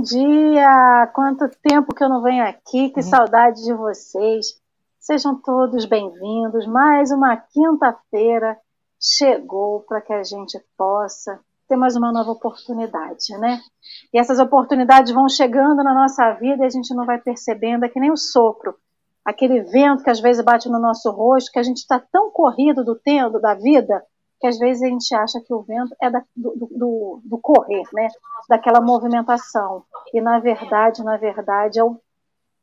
bom dia! Quanto tempo que eu não venho aqui, que uhum. saudade de vocês. Sejam todos bem-vindos. Mais uma quinta-feira chegou para que a gente possa ter mais uma nova oportunidade, né? E essas oportunidades vão chegando na nossa vida e a gente não vai percebendo, é que nem o sopro, aquele vento que às vezes bate no nosso rosto, que a gente está tão corrido do tempo, da vida, que às vezes a gente acha que o vento é da, do, do, do, correr, né? Daquela movimentação. E na verdade, na verdade, é o,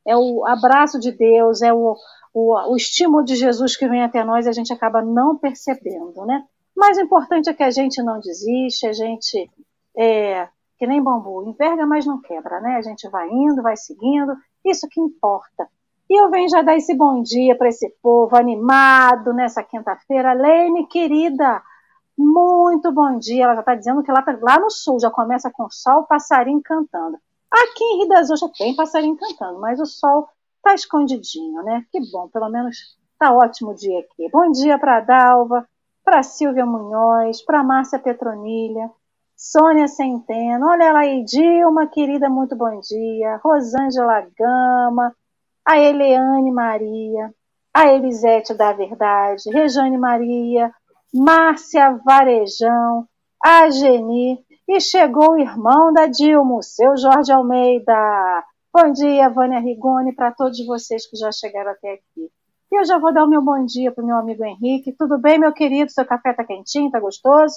é o abraço de Deus, é o, o, o estímulo de Jesus que vem até nós e a gente acaba não percebendo, né? Mas o importante é que a gente não desiste, a gente é que nem bambu, enverga, mas não quebra, né? A gente vai indo, vai seguindo, isso que importa. E eu venho já dar esse bom dia para esse povo animado nessa quinta-feira. Lene, querida, muito bom dia. Ela já está dizendo que lá, lá no sul já começa com sol, passarinho cantando. Aqui em Rio das Ostras tem passarinho cantando, mas o sol está escondidinho, né? Que bom, pelo menos está ótimo o dia aqui. Bom dia para a Dalva, para Silvia Munhoz, para Márcia Petronilha, Sônia Centeno, olha ela aí, Dilma, querida, muito bom dia. Rosângela Gama, a Eliane Maria, a Elisete da Verdade, Rejane Maria, Márcia Varejão, a Geni, e chegou o irmão da Dilma, seu Jorge Almeida. Bom dia, Vânia Rigoni, para todos vocês que já chegaram até aqui. E eu já vou dar o meu bom dia para o meu amigo Henrique. Tudo bem, meu querido? Seu café está quentinho, está gostoso?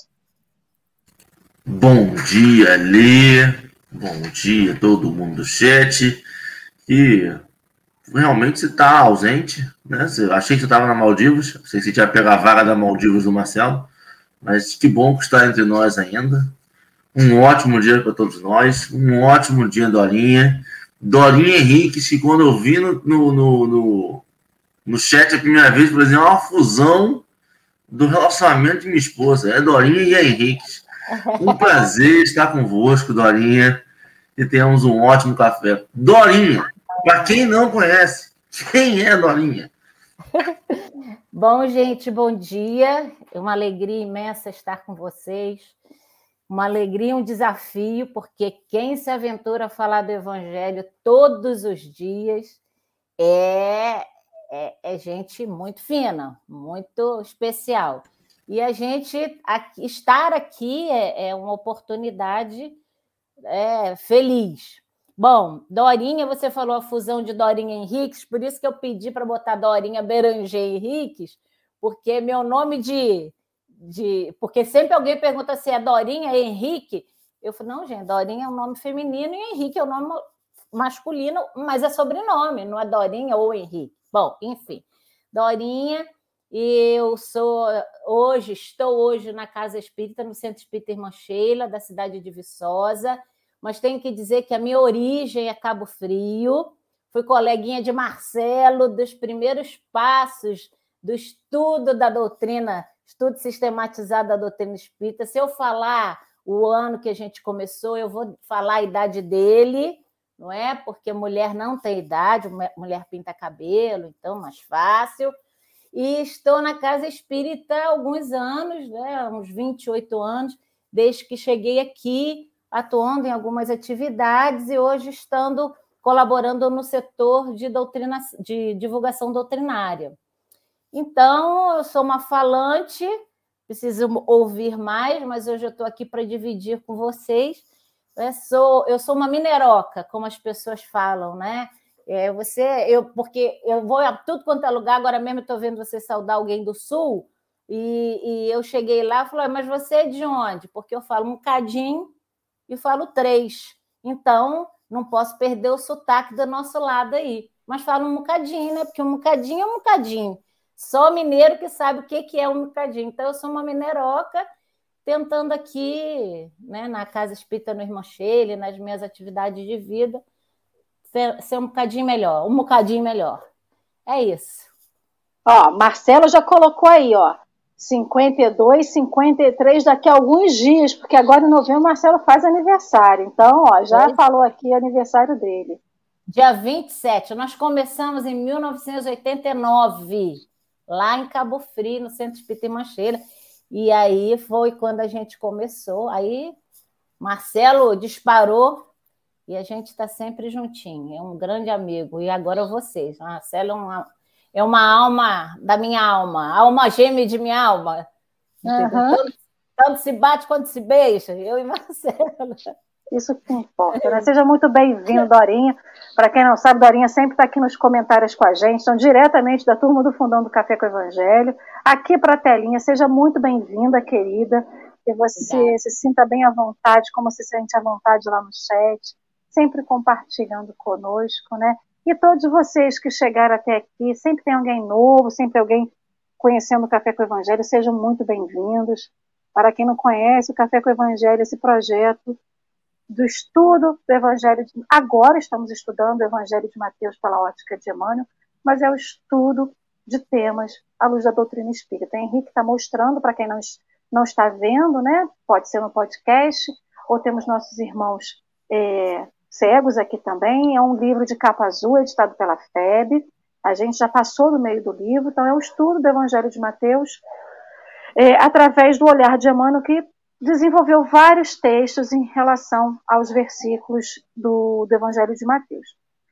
Bom dia, Lê. Bom dia, todo mundo do chat. E realmente você está ausente, né? achei que você estava na Maldivas, sei se tinha pegado a vaga da Maldivas do Marcelo, mas que bom que está entre nós ainda. Um ótimo dia para todos nós, um ótimo dia, Dorinha. Dorinha Henrique, que quando eu vi no, no, no, no, chat a primeira vez, por exemplo, é uma fusão do relacionamento de minha esposa, é Dorinha e Henrique. Um prazer estar convosco, Dorinha, e tenhamos um ótimo café. Dorinha, para quem não conhece, quem é Dorinha? Bom, gente, bom dia. É uma alegria imensa estar com vocês. Uma alegria, um desafio, porque quem se aventura a falar do Evangelho todos os dias é, é, é gente muito fina, muito especial. E a gente aqui, estar aqui é, é uma oportunidade é, feliz, Bom, Dorinha, você falou a fusão de Dorinha Henriques, por isso que eu pedi para botar Dorinha Beranger Henriques, porque meu nome de, de. Porque sempre alguém pergunta se é Dorinha Henrique. Eu falo, não, gente, Dorinha é um nome feminino e Henrique é um nome masculino, mas é sobrenome, não é Dorinha ou Henrique. Bom, enfim, Dorinha, eu sou hoje, estou hoje na Casa Espírita, no Centro Espírita Irmã Sheila, da cidade de Viçosa mas tenho que dizer que a minha origem é Cabo Frio. Fui coleguinha de Marcelo dos primeiros passos do estudo da doutrina, estudo sistematizado da doutrina espírita. Se eu falar o ano que a gente começou, eu vou falar a idade dele, não é? Porque mulher não tem idade, mulher pinta cabelo, então mais fácil. E estou na casa espírita há alguns anos, né? uns 28 anos, desde que cheguei aqui atuando em algumas atividades e hoje estando colaborando no setor de doutrina, de divulgação doutrinária. Então, eu sou uma falante, preciso ouvir mais, mas hoje eu estou aqui para dividir com vocês. Eu sou, eu sou uma mineroca, como as pessoas falam, né? É, você, eu, porque eu vou a tudo quanto é lugar, agora mesmo estou vendo você saudar alguém do sul, e, e eu cheguei lá e falei, mas você é de onde? Porque eu falo um cadinho e falo três. Então, não posso perder o sotaque do nosso lado aí. Mas falo um bocadinho, né? Porque um bocadinho é um bocadinho. Só mineiro que sabe o que é um bocadinho. Então, eu sou uma mineiroca tentando aqui, né, na Casa Espírita no Irmão Cheile, nas minhas atividades de vida, ser um bocadinho melhor, um bocadinho melhor. É isso. Ó, Marcelo já colocou aí, ó. 52, 53 daqui a alguns dias, porque agora em novembro o Marcelo faz aniversário. Então, ó, já falou aqui aniversário dele. Dia 27. Nós começamos em 1989, lá em Cabo Frio, no Centro Espírita Mancheira. E aí foi quando a gente começou. Aí Marcelo disparou e a gente está sempre juntinho. É um grande amigo. E agora vocês. Marcelo é uma, é uma alma da minha alma, alma gêmea de minha alma. Uhum. Tanto, tanto, se bate quanto se beija, eu e Marcelo. Isso que importa, né? Seja muito bem-vindo, Dorinha. Para quem não sabe, Dorinha sempre está aqui nos comentários com a gente, então diretamente da turma do Fundão do Café com o Evangelho, aqui para a telinha. Seja muito bem-vinda, querida. Que você Obrigada. se sinta bem à vontade, como se sente à vontade lá no chat, sempre compartilhando conosco, né? E todos vocês que chegaram até aqui, sempre tem alguém novo, sempre alguém conhecendo o Café com o Evangelho, sejam muito bem-vindos. Para quem não conhece, o Café com o Evangelho, esse projeto do estudo do Evangelho de... Agora estamos estudando o Evangelho de Mateus pela ótica de Emmanuel, mas é o estudo de temas à luz da doutrina espírita. O Henrique está mostrando, para quem não, não está vendo, né? pode ser no podcast, ou temos nossos irmãos é, cegos aqui também. É um livro de capa azul, editado pela FEB. A gente já passou no meio do livro, então é o estudo do Evangelho de Mateus, é, através do olhar de Emmanuel, que desenvolveu vários textos em relação aos versículos do, do Evangelho de Mateus.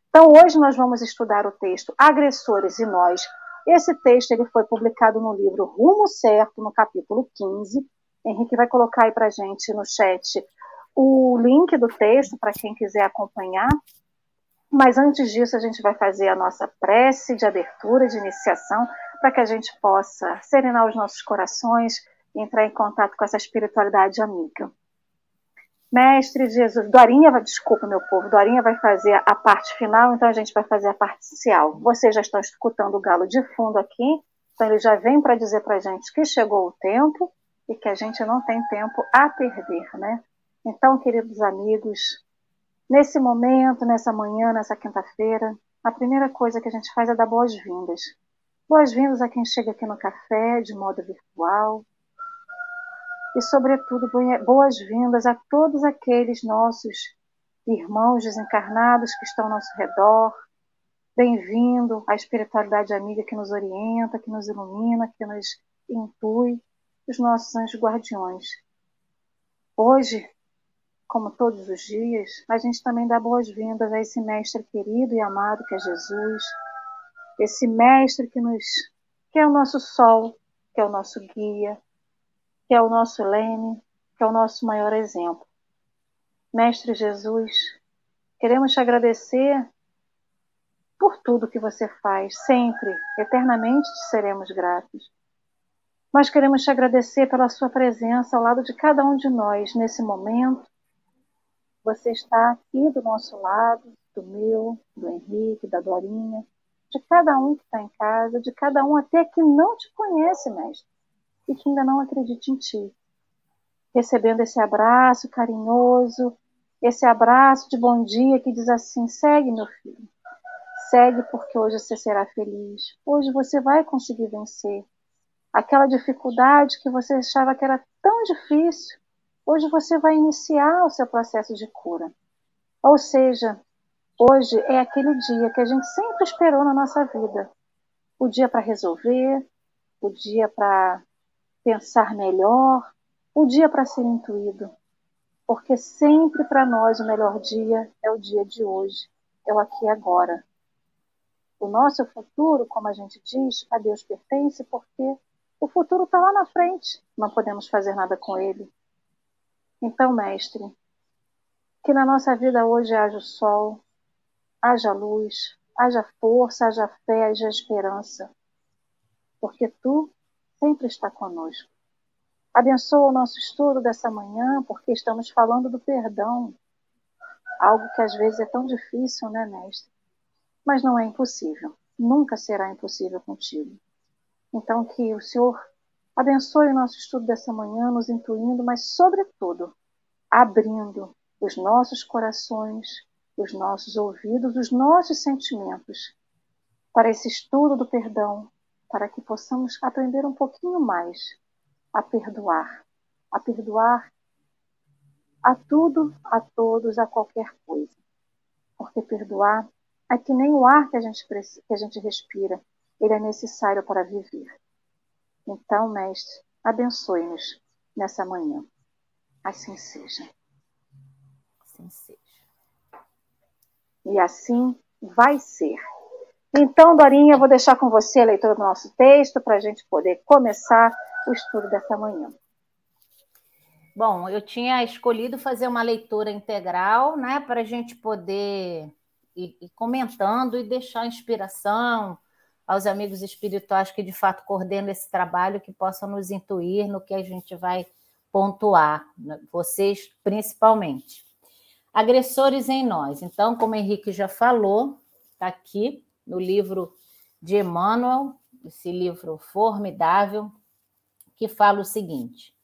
Então, hoje nós vamos estudar o texto Agressores e Nós. Esse texto ele foi publicado no livro Rumo Certo, no capítulo 15. Henrique vai colocar aí para gente no chat o link do texto para quem quiser acompanhar. Mas antes disso, a gente vai fazer a nossa prece de abertura, de iniciação, para que a gente possa serenar os nossos corações, entrar em contato com essa espiritualidade amiga. Mestre Jesus, Dorinha, desculpa meu povo, Dorinha vai fazer a parte final, então a gente vai fazer a parte inicial. Vocês já estão escutando o galo de fundo aqui, então ele já vem para dizer para a gente que chegou o tempo e que a gente não tem tempo a perder, né? Então, queridos amigos, nesse momento, nessa manhã, nessa quinta-feira, a primeira coisa que a gente faz é dar boas-vindas. Boas-vindas a quem chega aqui no café de modo virtual, e, sobretudo, boas-vindas a todos aqueles nossos irmãos desencarnados que estão ao nosso redor. Bem-vindo à espiritualidade amiga que nos orienta, que nos ilumina, que nos intui, os nossos anjos guardiões. Hoje, como todos os dias, a gente também dá boas-vindas a esse mestre querido e amado que é Jesus, esse mestre que nos que é o nosso sol, que é o nosso guia, que é o nosso leme, que é o nosso maior exemplo. Mestre Jesus, queremos te agradecer por tudo que você faz, sempre, eternamente te seremos gratos. Mas queremos te agradecer pela sua presença ao lado de cada um de nós nesse momento. Você está aqui do nosso lado, do meu, do Henrique, da Dorinha, de cada um que está em casa, de cada um até que não te conhece, mestre e que ainda não acredite em ti. Recebendo esse abraço carinhoso, esse abraço de bom dia que diz assim: segue, meu filho. Segue porque hoje você será feliz. Hoje você vai conseguir vencer. Aquela dificuldade que você achava que era tão difícil, hoje você vai iniciar o seu processo de cura. Ou seja, hoje é aquele dia que a gente sempre esperou na nossa vida. O dia para resolver, o dia para pensar melhor, o dia para ser intuído. Porque sempre para nós o melhor dia é o dia de hoje, é o aqui e agora. O nosso futuro, como a gente diz, a Deus pertence porque o futuro está lá na frente, não podemos fazer nada com ele. Então, mestre, que na nossa vida hoje haja o sol, haja luz, haja força, haja fé, haja esperança. Porque tu sempre está conosco. Abençoa o nosso estudo dessa manhã, porque estamos falando do perdão, algo que às vezes é tão difícil, né, mestre? Mas não é impossível, nunca será impossível contigo. Então, que o Senhor abençoe o nosso estudo dessa manhã, nos intuindo, mas, sobretudo, abrindo os nossos corações, os nossos ouvidos, os nossos sentimentos para esse estudo do perdão, para que possamos aprender um pouquinho mais a perdoar, a perdoar a tudo, a todos, a qualquer coisa. Porque perdoar é que nem o ar que a gente, que a gente respira, ele é necessário para viver. Então, Mestre, abençoe-nos nessa manhã. Assim seja. assim seja. E assim vai ser. Então, Dorinha, eu vou deixar com você a leitura do nosso texto para a gente poder começar o estudo dessa manhã. Bom, eu tinha escolhido fazer uma leitura integral, né, para a gente poder ir, ir comentando e deixar inspiração aos amigos espirituais que de fato coordenam esse trabalho, que possam nos intuir no que a gente vai pontuar, né, vocês principalmente. Agressores em nós. Então, como o Henrique já falou, está aqui no livro de Emmanuel, esse livro formidável, que fala o seguinte: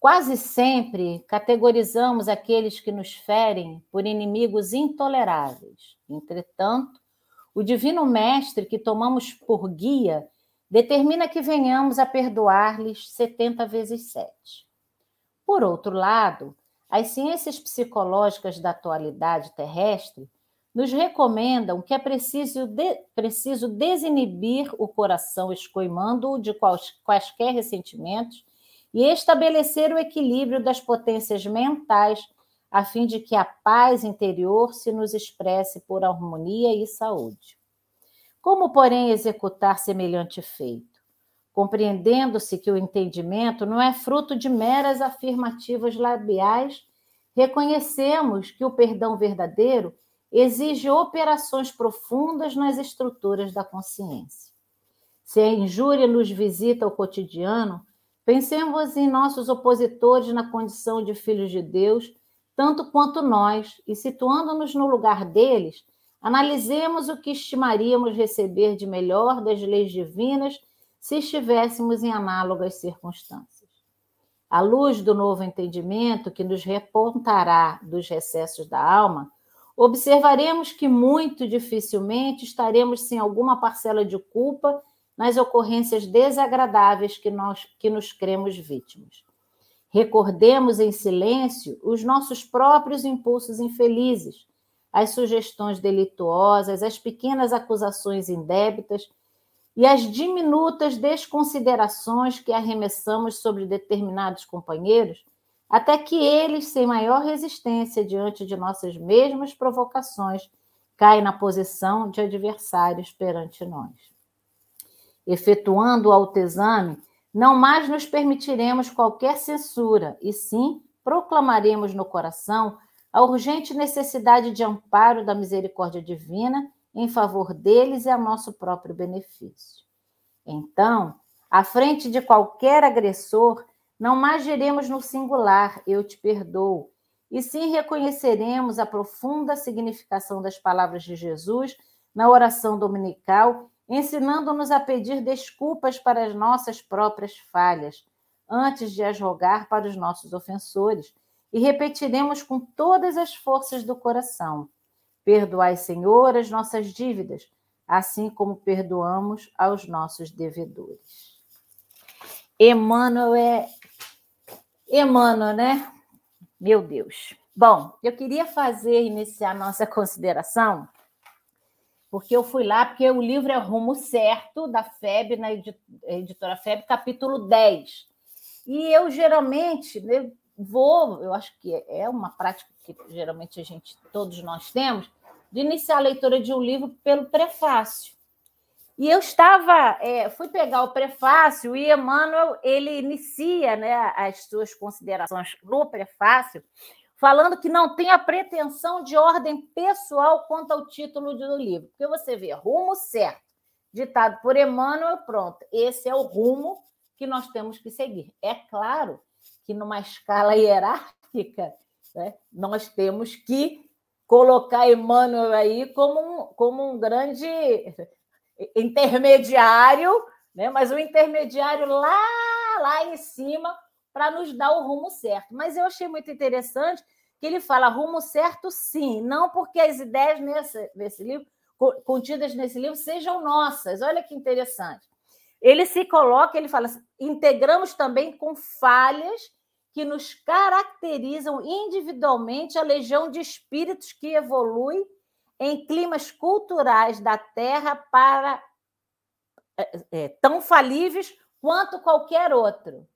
Quase sempre categorizamos aqueles que nos ferem por inimigos intoleráveis. Entretanto, o Divino Mestre que tomamos por guia determina que venhamos a perdoar-lhes 70 vezes 7. Por outro lado, as ciências psicológicas da atualidade terrestre nos recomendam que é preciso, de, preciso desinibir o coração escoimando-o de quais, quaisquer ressentimentos e estabelecer o equilíbrio das potências mentais, a fim de que a paz interior se nos expresse por harmonia e saúde. Como, porém, executar semelhante feito? Compreendendo-se que o entendimento não é fruto de meras afirmativas labiais, reconhecemos que o perdão verdadeiro exige operações profundas nas estruturas da consciência. Se a injúria nos visita o cotidiano, Pensemos em nossos opositores na condição de filhos de Deus, tanto quanto nós, e situando-nos no lugar deles, analisemos o que estimaríamos receber de melhor das leis divinas se estivéssemos em análogas circunstâncias. À luz do novo entendimento que nos repontará dos recessos da alma, observaremos que muito dificilmente estaremos sem alguma parcela de culpa nas ocorrências desagradáveis que, nós, que nos cremos vítimas. Recordemos em silêncio os nossos próprios impulsos infelizes, as sugestões delituosas, as pequenas acusações indébitas e as diminutas desconsiderações que arremessamos sobre determinados companheiros, até que eles, sem maior resistência diante de nossas mesmas provocações, caem na posição de adversários perante nós. Efetuando o autoexame, não mais nos permitiremos qualquer censura, e sim proclamaremos no coração a urgente necessidade de amparo da misericórdia divina em favor deles e a nosso próprio benefício. Então, à frente de qualquer agressor, não mais diremos no singular, eu te perdoo, e sim reconheceremos a profunda significação das palavras de Jesus na oração dominical ensinando-nos a pedir desculpas para as nossas próprias falhas, antes de as rogar para os nossos ofensores, e repetiremos com todas as forças do coração: Perdoai, Senhor, as nossas dívidas, assim como perdoamos aos nossos devedores. Emmanuel é. Emmanuel, né? Meu Deus. Bom, eu queria fazer, iniciar nossa consideração porque eu fui lá, porque o livro é Rumo Certo, da FEB, na editora FEB, capítulo 10. E eu geralmente né, vou, eu acho que é uma prática que geralmente a gente, todos nós temos, de iniciar a leitura de um livro pelo prefácio. E eu estava, é, fui pegar o prefácio e Emmanuel ele inicia né, as suas considerações no prefácio falando que não tem a pretensão de ordem pessoal quanto ao título do livro. Porque você vê, rumo certo, ditado por Emmanuel, pronto. Esse é o rumo que nós temos que seguir. É claro que numa escala hierárquica, né, nós temos que colocar Emmanuel aí como um, como um grande intermediário, né, mas o intermediário lá, lá em cima para nos dar o rumo certo. Mas eu achei muito interessante que ele fala rumo certo, sim, não porque as ideias nesse, nesse livro, contidas nesse livro, sejam nossas. Olha que interessante. Ele se coloca, ele fala, assim, integramos também com falhas que nos caracterizam individualmente a legião de espíritos que evolui em climas culturais da Terra para é, é, tão falíveis quanto qualquer outro.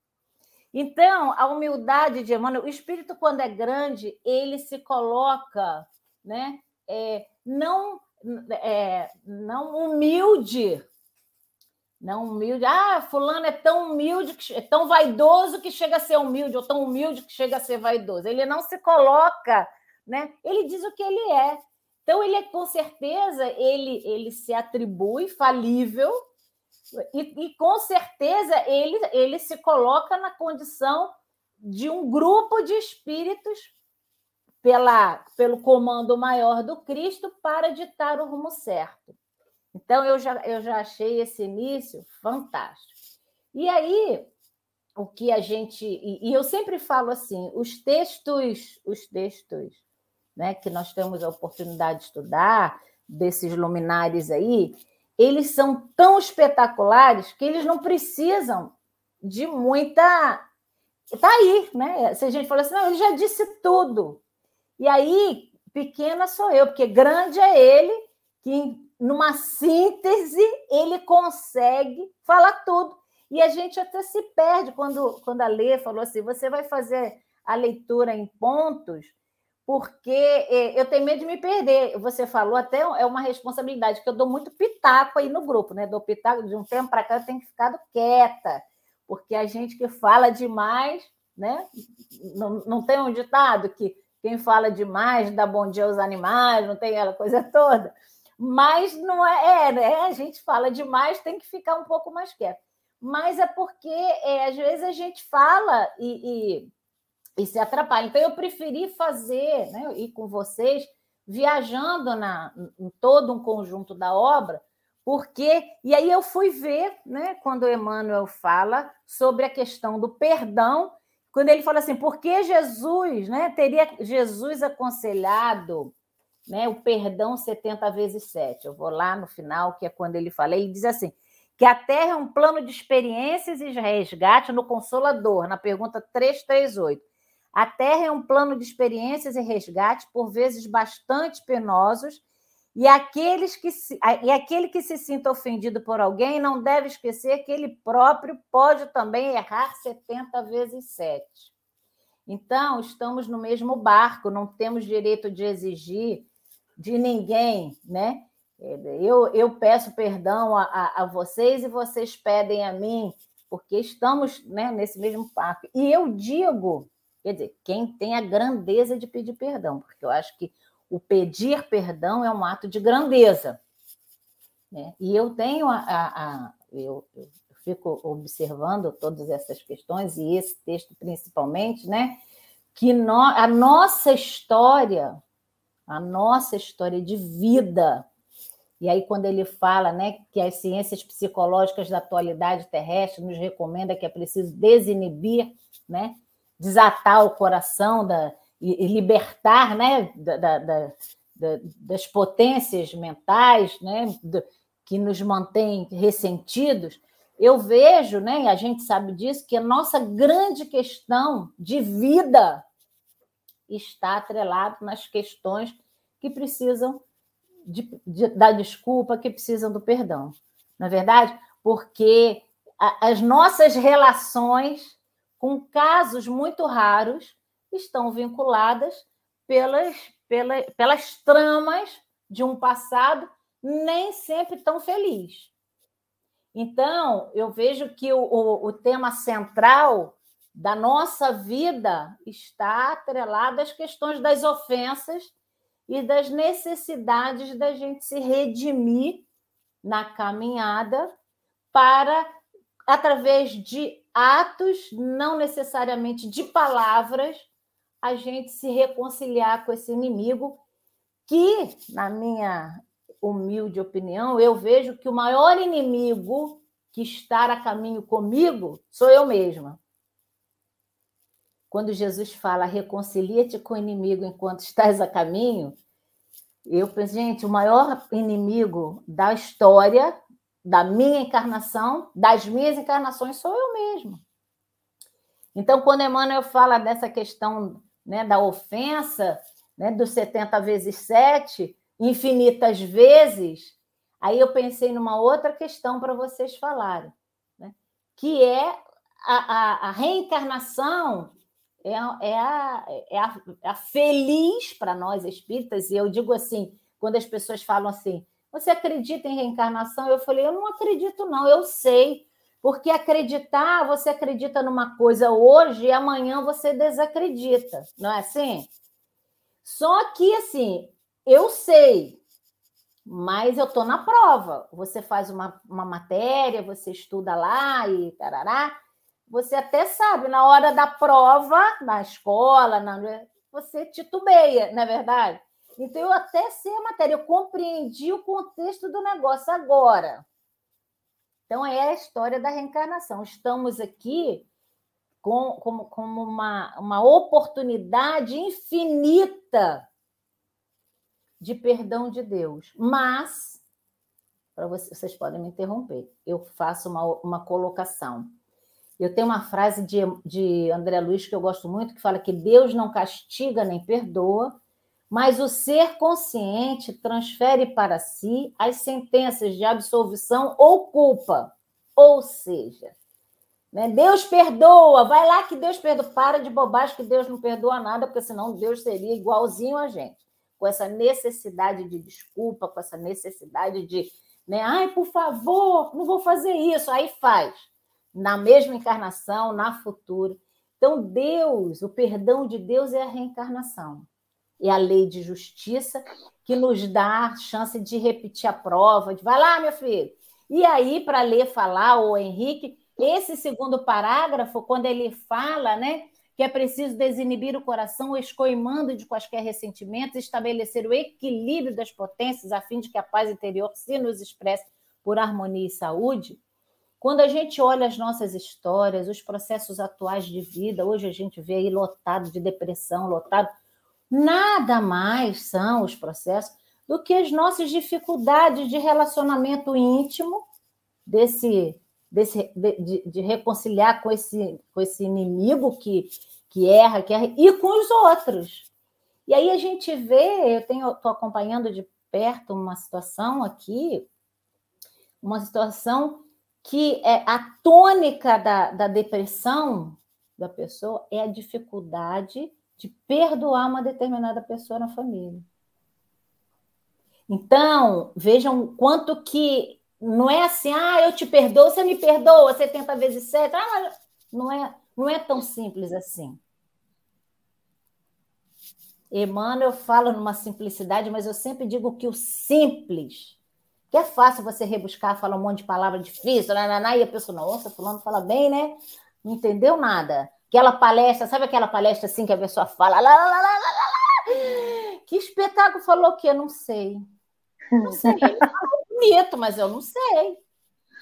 Então, a humildade de Emmanuel, o espírito, quando é grande, ele se coloca, né? É, não, é, não humilde, não humilde. Ah, fulano é tão humilde, que, é tão vaidoso que chega a ser humilde, ou tão humilde que chega a ser vaidoso. Ele não se coloca, né? Ele diz o que ele é. Então, ele é com certeza, ele, ele se atribui falível, e, e, com certeza ele, ele se coloca na condição de um grupo de espíritos pela, pelo comando maior do Cristo para ditar o rumo certo. Então eu já, eu já achei esse início fantástico. E aí o que a gente e, e eu sempre falo assim, os textos, os textos, né, que nós temos a oportunidade de estudar desses luminares aí, eles são tão espetaculares que eles não precisam de muita. Está aí, né? Se a gente falar assim, não, ele já disse tudo. E aí, pequena sou eu, porque grande é ele, que numa síntese ele consegue falar tudo. E a gente até se perde quando, quando a Lê falou assim: você vai fazer a leitura em pontos porque é, eu tenho medo de me perder. Você falou até é uma responsabilidade, que eu dou muito pitaco aí no grupo, né? Dou pitaco de um tempo para cá, eu tenho que ficar quieta, porque a gente que fala demais, né? Não, não tem um ditado que quem fala demais dá bom dia aos animais, não tem aquela coisa toda. Mas não é, é né? A gente fala demais, tem que ficar um pouco mais quieto. Mas é porque é, às vezes a gente fala e, e e se atrapalha. Então, eu preferi fazer, né, ir com vocês, viajando na, em todo um conjunto da obra, porque. E aí eu fui ver, né, quando Emmanuel fala sobre a questão do perdão, quando ele fala assim, por que Jesus, né, teria Jesus aconselhado né, o perdão 70 vezes 7? Eu vou lá no final, que é quando ele fala, ele diz assim que a Terra é um plano de experiências e resgate no Consolador, na pergunta 338. A Terra é um plano de experiências e resgate, por vezes bastante penosos, e, aqueles que se, e aquele que se sinta ofendido por alguém não deve esquecer que ele próprio pode também errar 70 vezes 7. Então, estamos no mesmo barco, não temos direito de exigir de ninguém, né? Eu, eu peço perdão a, a, a vocês e vocês pedem a mim, porque estamos né, nesse mesmo barco. E eu digo Quer dizer, quem tem a grandeza de pedir perdão, porque eu acho que o pedir perdão é um ato de grandeza. Né? E eu tenho a. a, a eu, eu, fico observando todas essas questões, e esse texto principalmente, né? Que no, a nossa história, a nossa história de vida, e aí, quando ele fala né, que as ciências psicológicas da atualidade terrestre nos recomenda que é preciso desinibir né, desatar o coração da, e, e libertar né, da, da, da, das potências mentais né, que nos mantêm ressentidos, eu vejo, né, e a gente sabe disso, que a nossa grande questão de vida está atrelada nas questões que precisam de, de, da desculpa, que precisam do perdão. Na é verdade, porque a, as nossas relações com casos muito raros, estão vinculadas pelas, pelas, pelas tramas de um passado nem sempre tão feliz. Então, eu vejo que o, o, o tema central da nossa vida está atrelado às questões das ofensas e das necessidades da gente se redimir na caminhada para, através de atos, não necessariamente de palavras, a gente se reconciliar com esse inimigo, que, na minha humilde opinião, eu vejo que o maior inimigo que está a caminho comigo sou eu mesma. Quando Jesus fala reconcilia-te com o inimigo enquanto estás a caminho, eu penso, gente, o maior inimigo da história da minha encarnação, das minhas encarnações, sou eu mesmo. Então, quando Emmanuel fala dessa questão né, da ofensa, né, dos 70 vezes 7, infinitas vezes, aí eu pensei numa outra questão para vocês falarem, né, que é a, a, a reencarnação é, é, a, é, a, é a feliz para nós espíritas, e eu digo assim, quando as pessoas falam assim, você acredita em reencarnação? Eu falei, eu não acredito, não, eu sei. Porque acreditar, você acredita numa coisa hoje e amanhã você desacredita, não é assim? Só que, assim, eu sei, mas eu estou na prova. Você faz uma, uma matéria, você estuda lá e tarará, você até sabe, na hora da prova, na escola, na, você titubeia, não é verdade? Então, eu até sei a matéria, eu compreendi o contexto do negócio agora. Então, é a história da reencarnação. Estamos aqui com, como, uma, uma oportunidade infinita de perdão de Deus. Mas, para vocês, vocês podem me interromper, eu faço uma, uma colocação. Eu tenho uma frase de, de André Luiz que eu gosto muito, que fala que Deus não castiga nem perdoa, mas o ser consciente transfere para si as sentenças de absolvição ou culpa. Ou seja, né, Deus perdoa, vai lá que Deus perdoa. Para de bobagem que Deus não perdoa nada, porque senão Deus seria igualzinho a gente, com essa necessidade de desculpa, com essa necessidade de, né, ai, por favor, não vou fazer isso. Aí faz, na mesma encarnação, na futura. Então, Deus, o perdão de Deus é a reencarnação é a lei de justiça que nos dá a chance de repetir a prova, de vai lá, meu filho. E aí, para ler falar, o Henrique, esse segundo parágrafo, quando ele fala, né, que é preciso desinibir o coração, escoimando de quaisquer ressentimentos, estabelecer o equilíbrio das potências, a fim de que a paz interior se nos expresse por harmonia e saúde. Quando a gente olha as nossas histórias, os processos atuais de vida, hoje a gente vê aí lotado de depressão, lotado nada mais são os processos do que as nossas dificuldades de relacionamento íntimo, desse, desse de, de, reconciliar com esse, com esse inimigo que, que erra, que erra, e com os outros. E aí a gente vê, eu estou acompanhando de perto uma situação aqui, uma situação que é a tônica da, da depressão da pessoa é a dificuldade de perdoar uma determinada pessoa na família. Então, vejam quanto que não é assim, ah, eu te perdoo, você me perdoa 70 vezes 7. Ah, não é, não é tão simples assim. Emmanuel fala numa simplicidade, mas eu sempre digo que o simples, que é fácil você rebuscar, falar um monte de palavra difícil, e a pessoa, nossa, fulano fala bem, né? Não entendeu nada. Aquela palestra, sabe aquela palestra assim que a pessoa fala? Lá, lá, lá, lá, lá, Que espetáculo falou que eu não sei. Não sei. Bonito, mas eu não sei.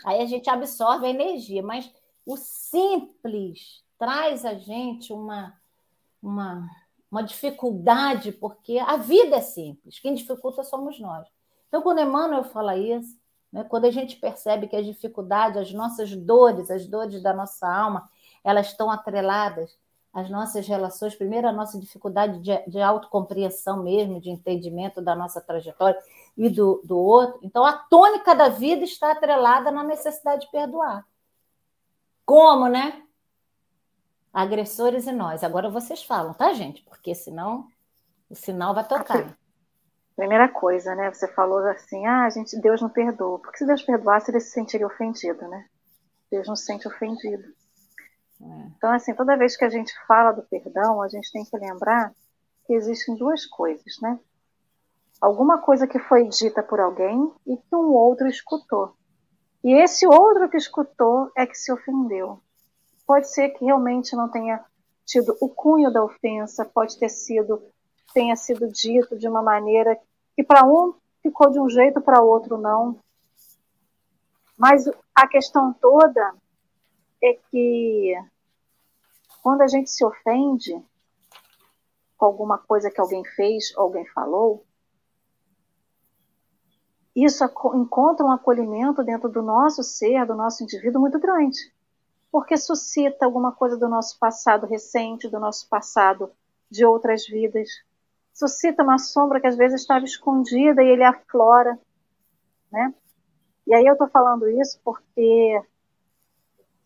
Aí a gente absorve a energia, mas o simples traz a gente uma, uma, uma dificuldade, porque a vida é simples. Quem dificulta somos nós. Então, quando Emmanuel fala isso, né, quando a gente percebe que as dificuldades, as nossas dores, as dores da nossa alma, elas estão atreladas às nossas relações, primeiro a nossa dificuldade de, de autocompreensão mesmo, de entendimento da nossa trajetória e do, do outro. Então, a tônica da vida está atrelada na necessidade de perdoar. Como, né? Agressores e nós. Agora vocês falam, tá, gente? Porque senão o sinal vai tocar. Primeira coisa, né? Você falou assim, ah, gente, Deus não perdoa. Porque se Deus perdoasse, ele se sentiria ofendido, né? Deus não se sente ofendido. É. Então, assim, toda vez que a gente fala do perdão, a gente tem que lembrar que existem duas coisas, né? Alguma coisa que foi dita por alguém e que um outro escutou. E esse outro que escutou é que se ofendeu. Pode ser que realmente não tenha tido o cunho da ofensa, pode ter sido, tenha sido dito de uma maneira que para um ficou de um jeito, para outro não. Mas a questão toda é que quando a gente se ofende com alguma coisa que alguém fez alguém falou, isso encontra um acolhimento dentro do nosso ser, do nosso indivíduo muito grande. Porque suscita alguma coisa do nosso passado recente, do nosso passado de outras vidas. Suscita uma sombra que às vezes estava escondida e ele aflora. Né? E aí eu estou falando isso porque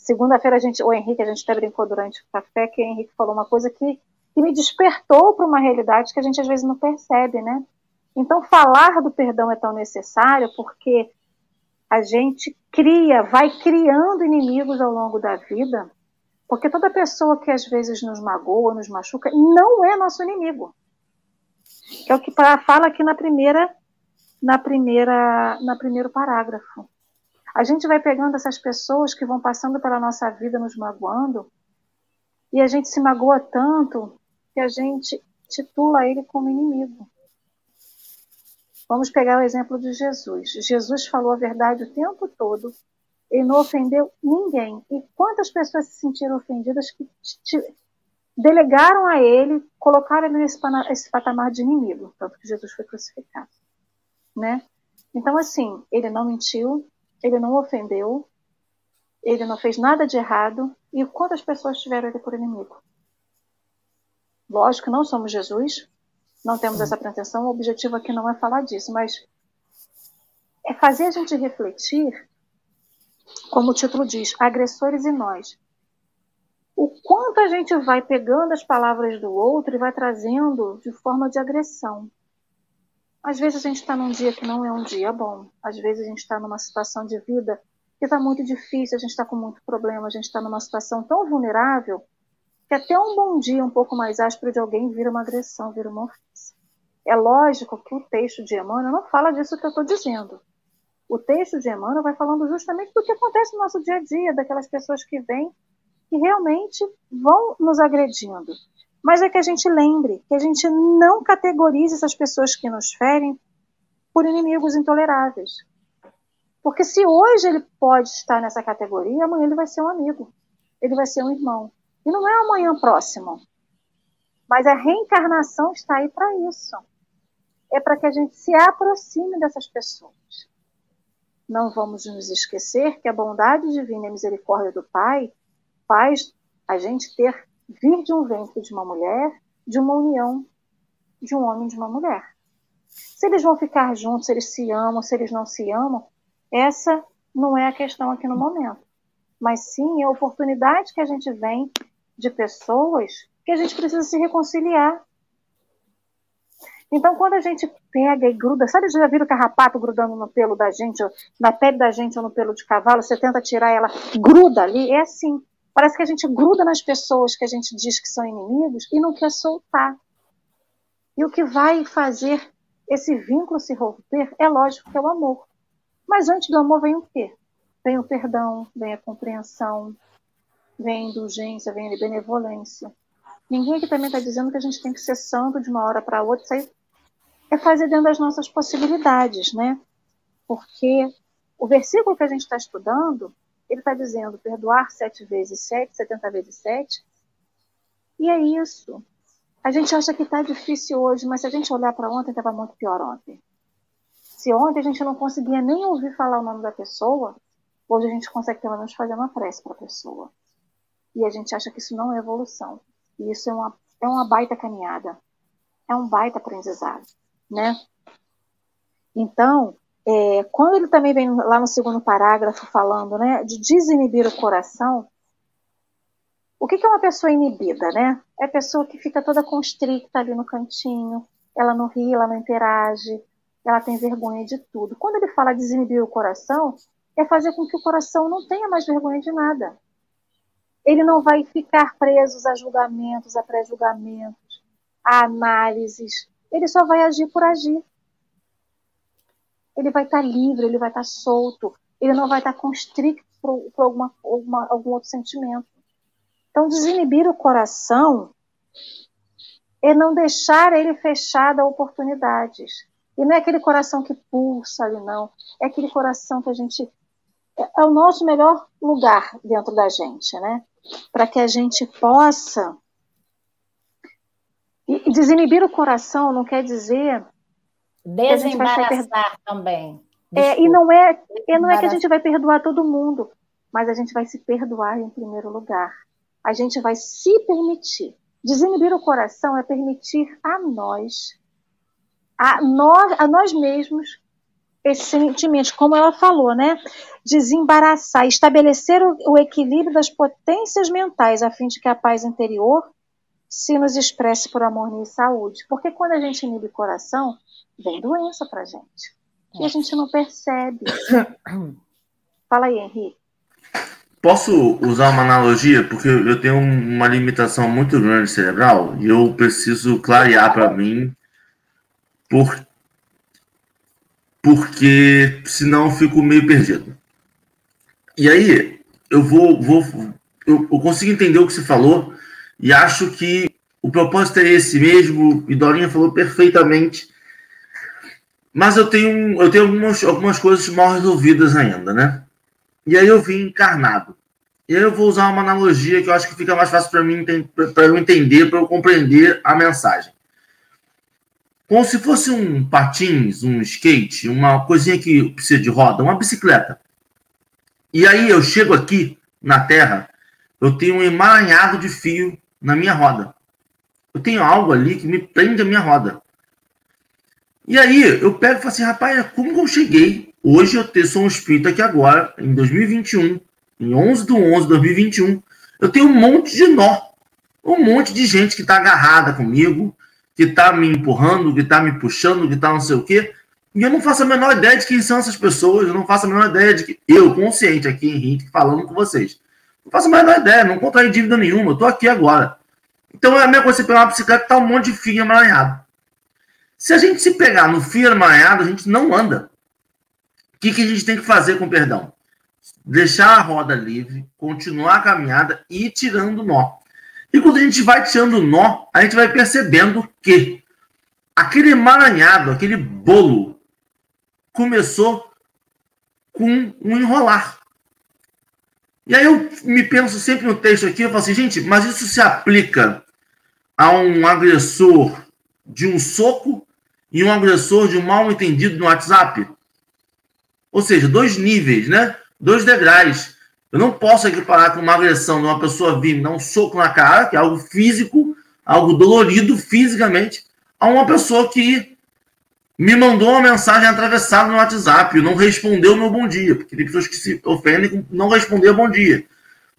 Segunda-feira, a gente, o Henrique, a gente até brincou durante o café, que o Henrique falou uma coisa que, que me despertou para uma realidade que a gente às vezes não percebe, né? Então, falar do perdão é tão necessário porque a gente cria, vai criando inimigos ao longo da vida, porque toda pessoa que às vezes nos magoa, nos machuca, não é nosso inimigo. É o que fala aqui na primeira, na primeira, na primeiro parágrafo. A gente vai pegando essas pessoas que vão passando pela nossa vida nos magoando, e a gente se magoa tanto que a gente titula ele como inimigo. Vamos pegar o exemplo de Jesus. Jesus falou a verdade o tempo todo, ele não ofendeu ninguém. E quantas pessoas se sentiram ofendidas que delegaram a ele, colocaram ele nesse patamar de inimigo, tanto que Jesus foi crucificado. Né? Então, assim, ele não mentiu, ele não ofendeu, ele não fez nada de errado. E quantas pessoas tiveram ele por inimigo? Lógico que não somos Jesus, não temos essa pretensão, o objetivo aqui não é falar disso, mas é fazer a gente refletir, como o título diz, agressores e nós. O quanto a gente vai pegando as palavras do outro e vai trazendo de forma de agressão. Às vezes a gente está num dia que não é um dia bom. Às vezes a gente está numa situação de vida que está muito difícil, a gente está com muito problema, a gente está numa situação tão vulnerável que até um bom dia um pouco mais áspero de alguém vira uma agressão, vira uma ofensa. É lógico que o texto de Emmanuel não fala disso que eu estou dizendo. O texto de Emmanuel vai falando justamente do que acontece no nosso dia a dia, daquelas pessoas que vêm que realmente vão nos agredindo. Mas é que a gente lembre que a gente não categorize essas pessoas que nos ferem por inimigos intoleráveis. Porque se hoje ele pode estar nessa categoria, amanhã ele vai ser um amigo, ele vai ser um irmão. E não é amanhã próximo. Mas a reencarnação está aí para isso. É para que a gente se aproxime dessas pessoas. Não vamos nos esquecer que a bondade divina e a misericórdia do Pai faz a gente ter vir de um ventre de uma mulher, de uma união de um homem e de uma mulher. Se eles vão ficar juntos, se eles se amam, se eles não se amam, essa não é a questão aqui no momento. Mas sim a oportunidade que a gente vem de pessoas que a gente precisa se reconciliar. Então, quando a gente pega e gruda, sabe, já viram o carrapato grudando no pelo da gente, na pele da gente ou no pelo de cavalo, você tenta tirar ela, gruda ali? É assim. Parece que a gente gruda nas pessoas que a gente diz que são inimigos e não quer soltar. E o que vai fazer esse vínculo se romper é lógico que é o amor. Mas antes do amor vem o quê? Vem o perdão, vem a compreensão, vem a indulgência, vem a benevolência. Ninguém aqui também está dizendo que a gente tem que ser santo de uma hora para outra. Isso aí é fazer dentro das nossas possibilidades, né? Porque o versículo que a gente está estudando ele está dizendo perdoar sete vezes sete, setenta vezes sete. E é isso. A gente acha que está difícil hoje, mas se a gente olhar para ontem, estava muito pior ontem. Se ontem a gente não conseguia nem ouvir falar o nome da pessoa, hoje a gente consegue pelo menos fazer uma prece para a pessoa. E a gente acha que isso não é evolução. E isso é uma, é uma baita caminhada. É um baita aprendizado, né? Então, é, quando ele também vem lá no segundo parágrafo falando né, de desinibir o coração, o que, que é uma pessoa inibida? Né? É a pessoa que fica toda constricta ali no cantinho, ela não ri, ela não interage, ela tem vergonha de tudo. Quando ele fala desinibir o coração, é fazer com que o coração não tenha mais vergonha de nada. Ele não vai ficar preso a julgamentos, a pré-julgamentos, a análises. Ele só vai agir por agir ele vai estar tá livre, ele vai estar tá solto, ele não vai estar tá constricto por, por alguma, alguma, algum outro sentimento. Então, desinibir o coração é não deixar ele fechado a oportunidades. E não é aquele coração que pulsa ali, não. É aquele coração que a gente. É, o nosso melhor lugar dentro da gente, né? Para que a gente possa. E desinibir o coração não quer dizer Desembaraçar também. É, e não é, e não é que a gente vai perdoar todo mundo, mas a gente vai se perdoar em primeiro lugar. A gente vai se permitir. Desinibir o coração é permitir a nós, a nós, a nós mesmos, esses sentimentos, como ela falou, né? Desembaraçar, estabelecer o, o equilíbrio das potências mentais a fim de que a paz interior se nos expresse por harmonia e saúde. Porque quando a gente inibe o coração, vem doença pra gente. E a gente não percebe. Fala aí, Henrique. Posso usar uma analogia? Porque eu tenho uma limitação muito grande cerebral e eu preciso clarear para mim por, porque senão eu fico meio perdido. E aí, eu vou, vou eu, eu consigo entender o que você falou e acho que o propósito é esse mesmo, e Dorinha falou perfeitamente. Mas eu tenho, eu tenho algumas, algumas coisas mal resolvidas ainda, né? E aí eu vim encarnado. E aí eu vou usar uma analogia que eu acho que fica mais fácil para mim para eu entender, para eu compreender a mensagem. Como se fosse um patins, um skate, uma coisinha que precisa de roda, uma bicicleta. E aí eu chego aqui na Terra, eu tenho um emaranhado de fio na minha roda. Eu tenho algo ali que me prende a minha roda. E aí eu pego e falo assim, rapaz, como que eu cheguei hoje eu sou um espírito aqui agora, em 2021, em 11 de 11 de 2021, eu tenho um monte de nó. Um monte de gente que está agarrada comigo, que está me empurrando, que está me puxando, que está não sei o quê. E eu não faço a menor ideia de quem são essas pessoas, eu não faço a menor ideia de que. Eu, consciente aqui, Henrique, falando com vocês. Não faço a menor ideia, não contraí dívida nenhuma, eu estou aqui agora. Então é a mesma coisa você pegar uma bicicleta e tá um monte de fio emaranhado. Se a gente se pegar no fio emaranhado, a gente não anda. O que, que a gente tem que fazer com perdão? Deixar a roda livre, continuar a caminhada e ir tirando nó. E quando a gente vai tirando nó, a gente vai percebendo que aquele emaranhado, aquele bolo, começou com um enrolar. E aí eu me penso sempre no texto aqui, eu falo assim, gente, mas isso se aplica a um agressor de um soco e um agressor de um mal entendido no WhatsApp? Ou seja, dois níveis, né? Dois degraus. Eu não posso equiparar com uma agressão de uma pessoa vir me dar um soco na cara, que é algo físico, algo dolorido fisicamente, a uma pessoa que me mandou uma mensagem atravessada no WhatsApp, não respondeu o meu bom dia, porque tem pessoas que se ofendem com não responder bom dia.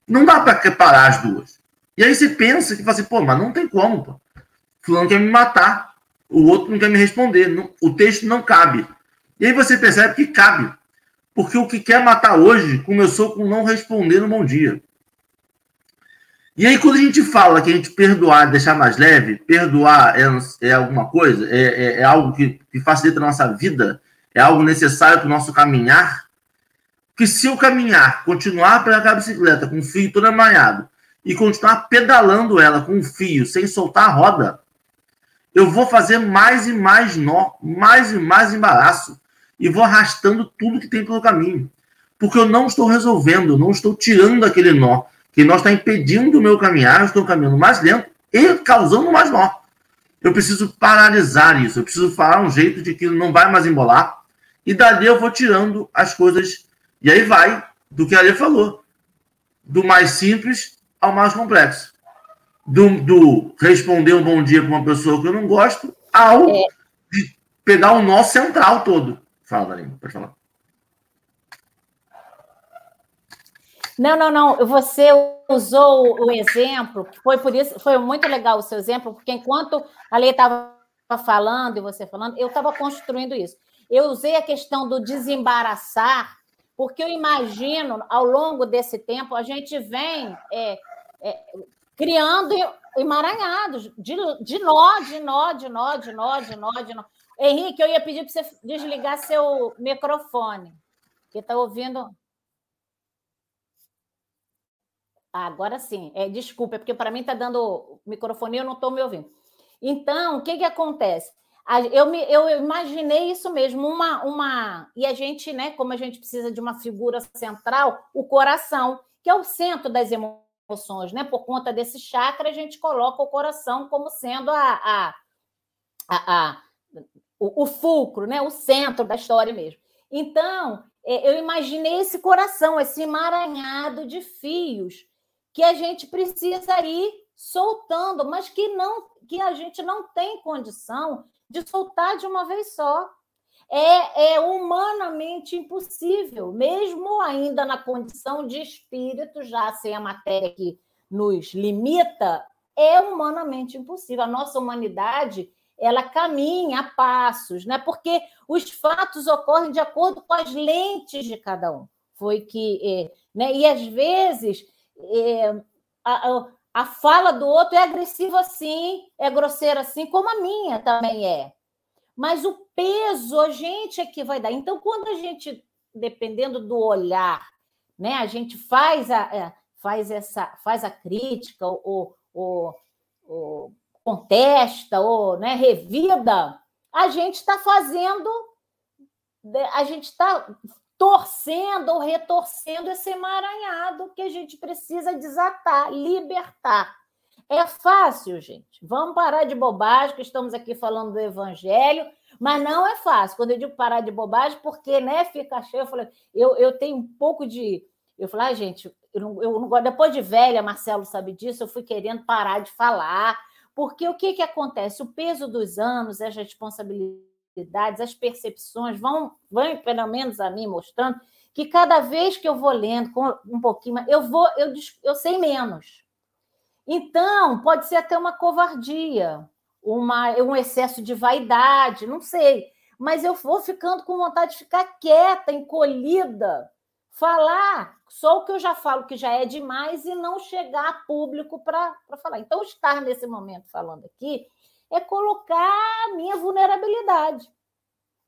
Não dá para equiparar as duas. E aí você pensa que fala assim, pô, mas não tem como, pô. Fulano quer me matar, o outro não quer me responder, não, o texto não cabe. E aí você percebe que cabe. Porque o que quer matar hoje começou com não responder no bom dia. E aí, quando a gente fala que a gente perdoar, deixar mais leve, perdoar é, é alguma coisa, é, é, é algo que, que, facilita a nossa vida, é algo necessário para o nosso caminhar. Que se eu caminhar, continuar para a bicicleta com o fio todo amanhado e continuar pedalando ela com o fio sem soltar a roda, eu vou fazer mais e mais nó, mais e mais embaraço e vou arrastando tudo que tem pelo caminho. Porque eu não estou resolvendo, não estou tirando aquele nó. Que nó está impedindo o meu caminhar, eu estou caminhando mais lento e causando mais nó. Eu preciso paralisar isso, eu preciso falar um jeito de que não vai mais embolar. E dali eu vou tirando as coisas. E aí vai do que a Lê falou. Do mais simples ao mais complexo. Do, do responder um bom dia para uma pessoa que eu não gosto, ao é. de pegar o nó central todo. Fala, Darinho, pode falar. Não, não, não. Você usou o exemplo, foi por isso, foi muito legal o seu exemplo, porque enquanto a lei estava falando e você falando, eu estava construindo isso. Eu usei a questão do desembaraçar, porque eu imagino, ao longo desse tempo, a gente vem é, é, criando emaranhados de, de nó, de nó, de nó, de nó, de nó, de nó. Henrique, eu ia pedir para você desligar seu microfone, que está ouvindo. Ah, agora sim. É, desculpa, é porque para mim está dando microfone e eu não estou me ouvindo. Então, o que, que acontece? Eu, me, eu imaginei isso mesmo, uma, uma. E a gente, né, como a gente precisa de uma figura central, o coração, que é o centro das emoções, né? Por conta desse chakra, a gente coloca o coração como sendo a, a, a, a o, o fulcro, né? o centro da história mesmo. Então, é, eu imaginei esse coração, esse emaranhado de fios que a gente precisa ir soltando, mas que não que a gente não tem condição de soltar de uma vez só. é, é humanamente impossível, mesmo ainda na condição de espírito, já sem a matéria que nos limita, é humanamente impossível. A nossa humanidade ela caminha a passos, né? porque os fatos ocorrem de acordo com as lentes de cada um. Foi que. É, né? E às vezes é, a, a fala do outro é agressiva assim, é grosseira assim, como a minha também é mas o peso a gente é que vai dar. Então, quando a gente, dependendo do olhar, né, a gente faz a, é, faz essa, faz a crítica, ou, ou, ou contesta, ou né, revida, a gente está fazendo, a gente está torcendo ou retorcendo esse emaranhado que a gente precisa desatar, libertar. É fácil, gente. Vamos parar de bobagem, que estamos aqui falando do evangelho, mas não é fácil. Quando eu digo parar de bobagem, porque né, fica cheio, eu falei, eu, eu tenho um pouco de. Eu falei, ah, gente, eu não, eu não gosto. Depois de velha, Marcelo sabe disso, eu fui querendo parar de falar, porque o que, que acontece? O peso dos anos, as responsabilidades, as percepções vão, vão, pelo menos a mim, mostrando que cada vez que eu vou lendo um pouquinho eu vou, eu, eu sei menos. Então, pode ser até uma covardia, uma, um excesso de vaidade, não sei. Mas eu vou ficando com vontade de ficar quieta, encolhida, falar só o que eu já falo, que já é demais, e não chegar a público para falar. Então, estar nesse momento falando aqui é colocar a minha vulnerabilidade.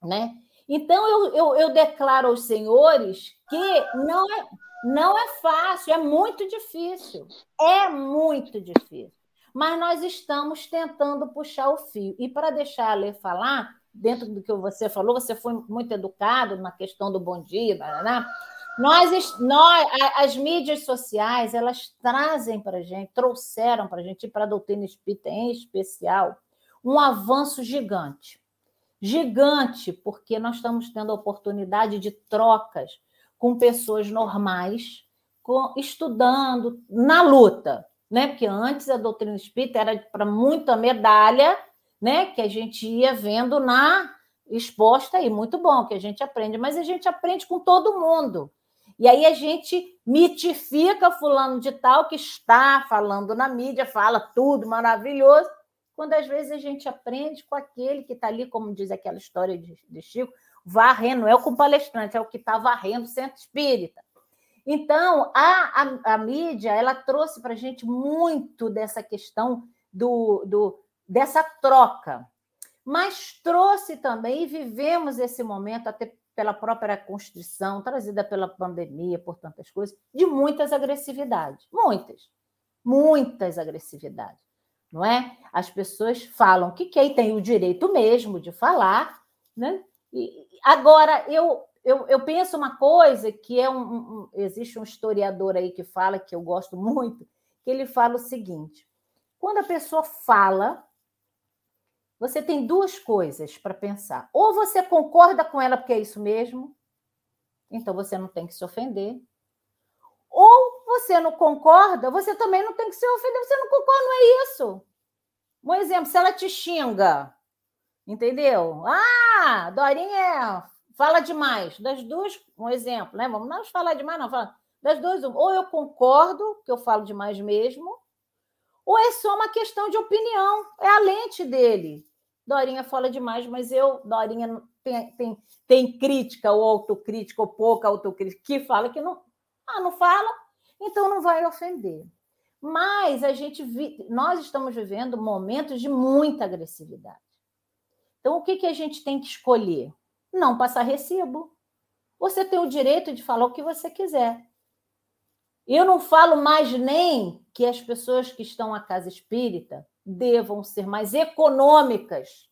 Né? Então, eu, eu, eu declaro aos senhores que não é não é fácil, é muito difícil. É muito difícil. Mas nós estamos tentando puxar o fio. E para deixar a Lê falar, dentro do que você falou, você foi muito educado na questão do bom dia, né? Nós, nós, as mídias sociais, elas trazem para a gente, trouxeram para a gente, para a doutrina espírita em especial, um avanço gigante. Gigante, porque nós estamos tendo a oportunidade de trocas com pessoas normais, com, estudando na luta, né? Porque antes a doutrina espírita era para muita medalha, né? Que a gente ia vendo na exposta aí, muito bom que a gente aprende, mas a gente aprende com todo mundo. E aí a gente mitifica fulano de tal que está falando na mídia, fala tudo maravilhoso, quando às vezes a gente aprende com aquele que está ali, como diz aquela história de, de Chico, varrendo, não é com palestrante, é o que está varrendo o centro espírita. Então, a, a, a mídia ela trouxe para a gente muito dessa questão do, do, dessa troca, mas trouxe também, e vivemos esse momento, até pela própria Constituição, trazida pela pandemia, por tantas coisas, de muitas agressividades. Muitas. Muitas agressividades. Não é? As pessoas falam que quem tem o direito mesmo de falar, né? E, agora, eu, eu, eu penso uma coisa que é um, um, existe um historiador aí que fala, que eu gosto muito, que ele fala o seguinte: quando a pessoa fala, você tem duas coisas para pensar. Ou você concorda com ela porque é isso mesmo, então você não tem que se ofender. Ou você não concorda, você também não tem que se ofender, você não concorda, não é isso. Um exemplo, se ela te xinga, Entendeu? Ah, Dorinha fala demais. Das duas, um exemplo, né? Vamos não falar demais, não. Fala, das duas, ou eu concordo que eu falo demais mesmo, ou é só uma questão de opinião. É a lente dele. Dorinha fala demais, mas eu, Dorinha, tem, tem, tem crítica ou autocrítica, ou pouca autocrítica, que fala que não. Ah, não fala, então não vai ofender. Mas a gente vi, nós estamos vivendo momentos de muita agressividade. Então, o que, que a gente tem que escolher? Não passar recibo. Você tem o direito de falar o que você quiser. Eu não falo mais nem que as pessoas que estão à casa espírita devam ser mais econômicas,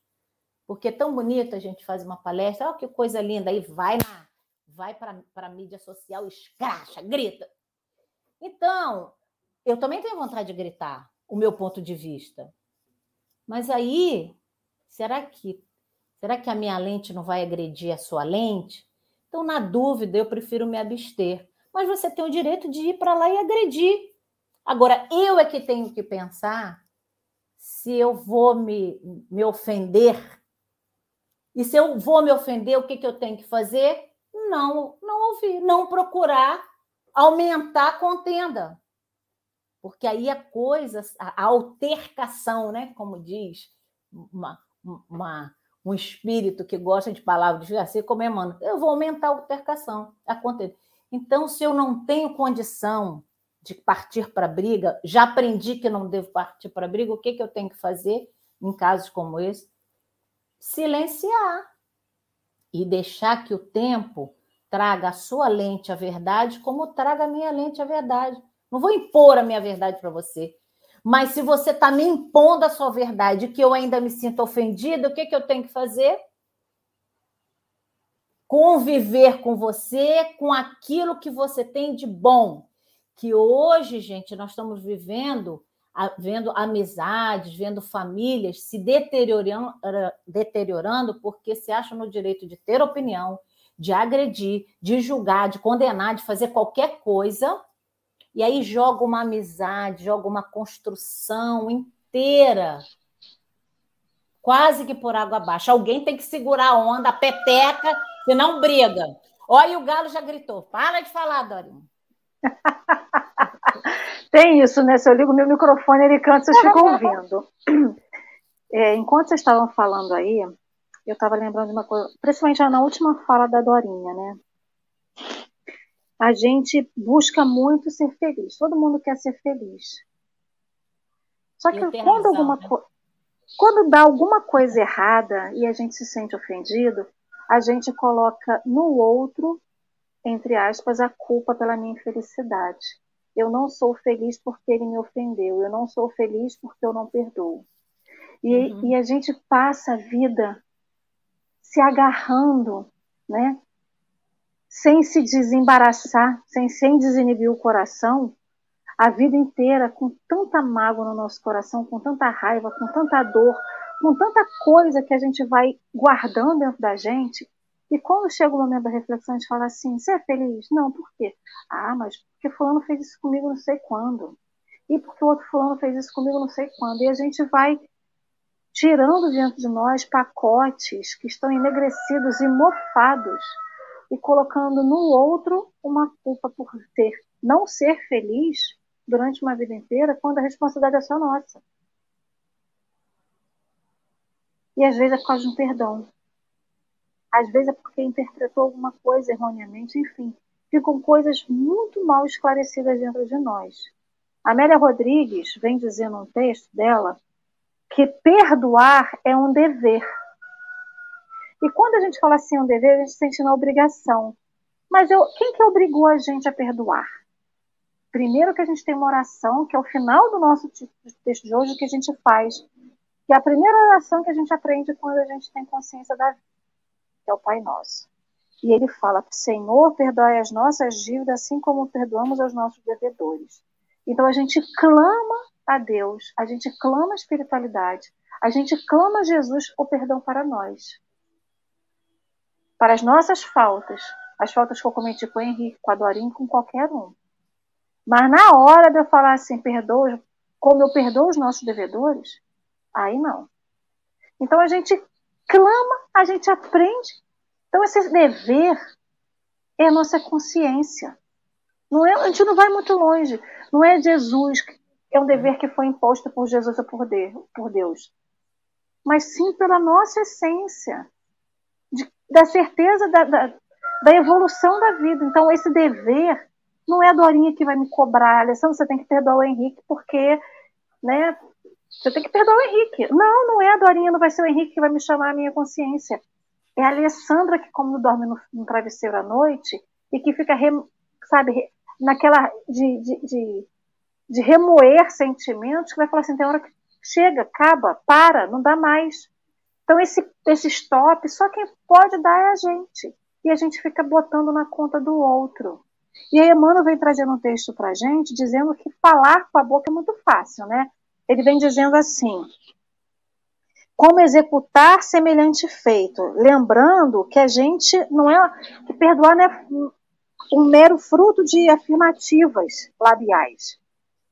porque é tão bonito a gente fazer uma palestra, olha que coisa linda, aí vai na, vai para a mídia social, escracha, grita. Então, eu também tenho vontade de gritar o meu ponto de vista. Mas aí Será que será que a minha lente não vai agredir a sua lente? Então, na dúvida, eu prefiro me abster. Mas você tem o direito de ir para lá e agredir. Agora, eu é que tenho que pensar se eu vou me, me ofender E se eu vou me ofender, o que, que eu tenho que fazer? Não, não ouvir, não procurar aumentar a contenda. Porque aí a coisa, a altercação, né? Como diz uma, uma, um espírito que gosta de palavras de assim como Emmanuel, eu vou aumentar a altercação, a contenda. Então, se eu não tenho condição de partir para a briga, já aprendi que não devo partir para a briga, o que, que eu tenho que fazer em casos como esse? Silenciar e deixar que o tempo traga a sua lente a verdade, como traga a minha lente a verdade. Não vou impor a minha verdade para você. Mas se você está me impondo a sua verdade que eu ainda me sinto ofendida, o que, que eu tenho que fazer? Conviver com você, com aquilo que você tem de bom. Que hoje, gente, nós estamos vivendo, vendo amizades, vendo famílias se deteriorando, deteriorando porque se acham no direito de ter opinião, de agredir, de julgar, de condenar, de fazer qualquer coisa, e aí joga uma amizade, joga uma construção inteira, quase que por água abaixo. Alguém tem que segurar a onda, a peteca, senão briga. Olha, o galo já gritou. Para de falar, Dorinha. tem isso, né? Se eu ligo meu microfone, ele canta, vocês ficam ouvindo. É, enquanto vocês estavam falando aí, eu estava lembrando de uma coisa, principalmente na última fala da Dorinha, né? A gente busca muito ser feliz. Todo mundo quer ser feliz. Só que quando, razão, alguma né? quando dá alguma coisa errada e a gente se sente ofendido, a gente coloca no outro, entre aspas, a culpa pela minha infelicidade. Eu não sou feliz porque ele me ofendeu. Eu não sou feliz porque eu não perdoo. E, uhum. e a gente passa a vida se agarrando, né? Sem se desembaraçar, sem, sem desinibir o coração, a vida inteira com tanta mágoa no nosso coração, com tanta raiva, com tanta dor, com tanta coisa que a gente vai guardando dentro da gente. E quando chega o momento da reflexão, a gente fala assim: você é feliz? Não, por quê? Ah, mas porque Fulano fez isso comigo não sei quando. E porque o outro Fulano fez isso comigo não sei quando. E a gente vai tirando diante de nós pacotes que estão enegrecidos e mofados e colocando no outro uma culpa por ter não ser feliz durante uma vida inteira, quando a responsabilidade é só nossa. E às vezes é por causa de um perdão. Às vezes é porque interpretou alguma coisa erroneamente, enfim. Ficam coisas muito mal esclarecidas dentro de nós. Amélia Rodrigues vem dizendo um texto dela que perdoar é um dever. E quando a gente fala assim, um dever, a gente sente na obrigação. Mas eu, quem que obrigou a gente a perdoar? Primeiro que a gente tem uma oração, que é o final do nosso texto de hoje, que a gente faz. Que é a primeira oração que a gente aprende quando a gente tem consciência da vida, que é o Pai Nosso. E ele fala, Senhor, perdoe as nossas dívidas, assim como perdoamos aos nossos devedores. Então a gente clama a Deus, a gente clama a espiritualidade, a gente clama a Jesus o perdão para nós. Para as nossas faltas, as faltas que eu cometi com o Henrique, com a Dorinha, com qualquer um. Mas na hora de eu falar assim, perdoa, como eu perdoo os nossos devedores, aí não. Então a gente clama, a gente aprende. Então esse dever é a nossa consciência. Não é, a gente não vai muito longe. Não é Jesus é um dever que foi imposto por Jesus ou por Deus, mas sim pela nossa essência, de, da certeza da, da, da, evolução da vida. Então, esse dever não é a Dorinha que vai me cobrar, Alessandro, você tem que perdoar o Henrique, porque né, você tem que perdoar o Henrique. Não, não é a Dorinha, não vai ser o Henrique que vai me chamar a minha consciência. É a Alessandra que, como dorme no, no travesseiro à noite, e que fica, sabe, naquela de, de, de de remoer sentimentos, que vai falar assim, tem hora que chega, acaba, para, não dá mais. Então esse, esse stop, só quem pode dar é a gente. E a gente fica botando na conta do outro. E aí Emmanuel vem trazendo um texto para a gente, dizendo que falar com a boca é muito fácil, né? Ele vem dizendo assim, como executar semelhante feito, lembrando que a gente não é que perdoar não é um mero fruto de afirmativas labiais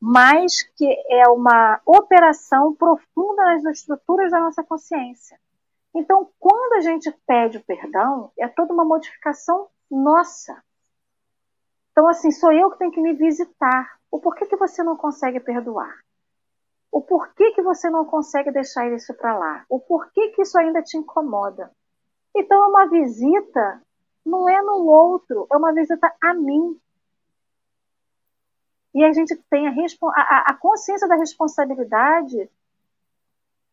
mas que é uma operação profunda nas estruturas da nossa consciência. Então, quando a gente pede o perdão, é toda uma modificação nossa. Então, assim, sou eu que tenho que me visitar. O porquê que você não consegue perdoar? O porquê que você não consegue deixar isso para lá? O porquê que isso ainda te incomoda? Então, é uma visita, não é no outro, é uma visita a mim. E a gente tem a, a, a consciência da responsabilidade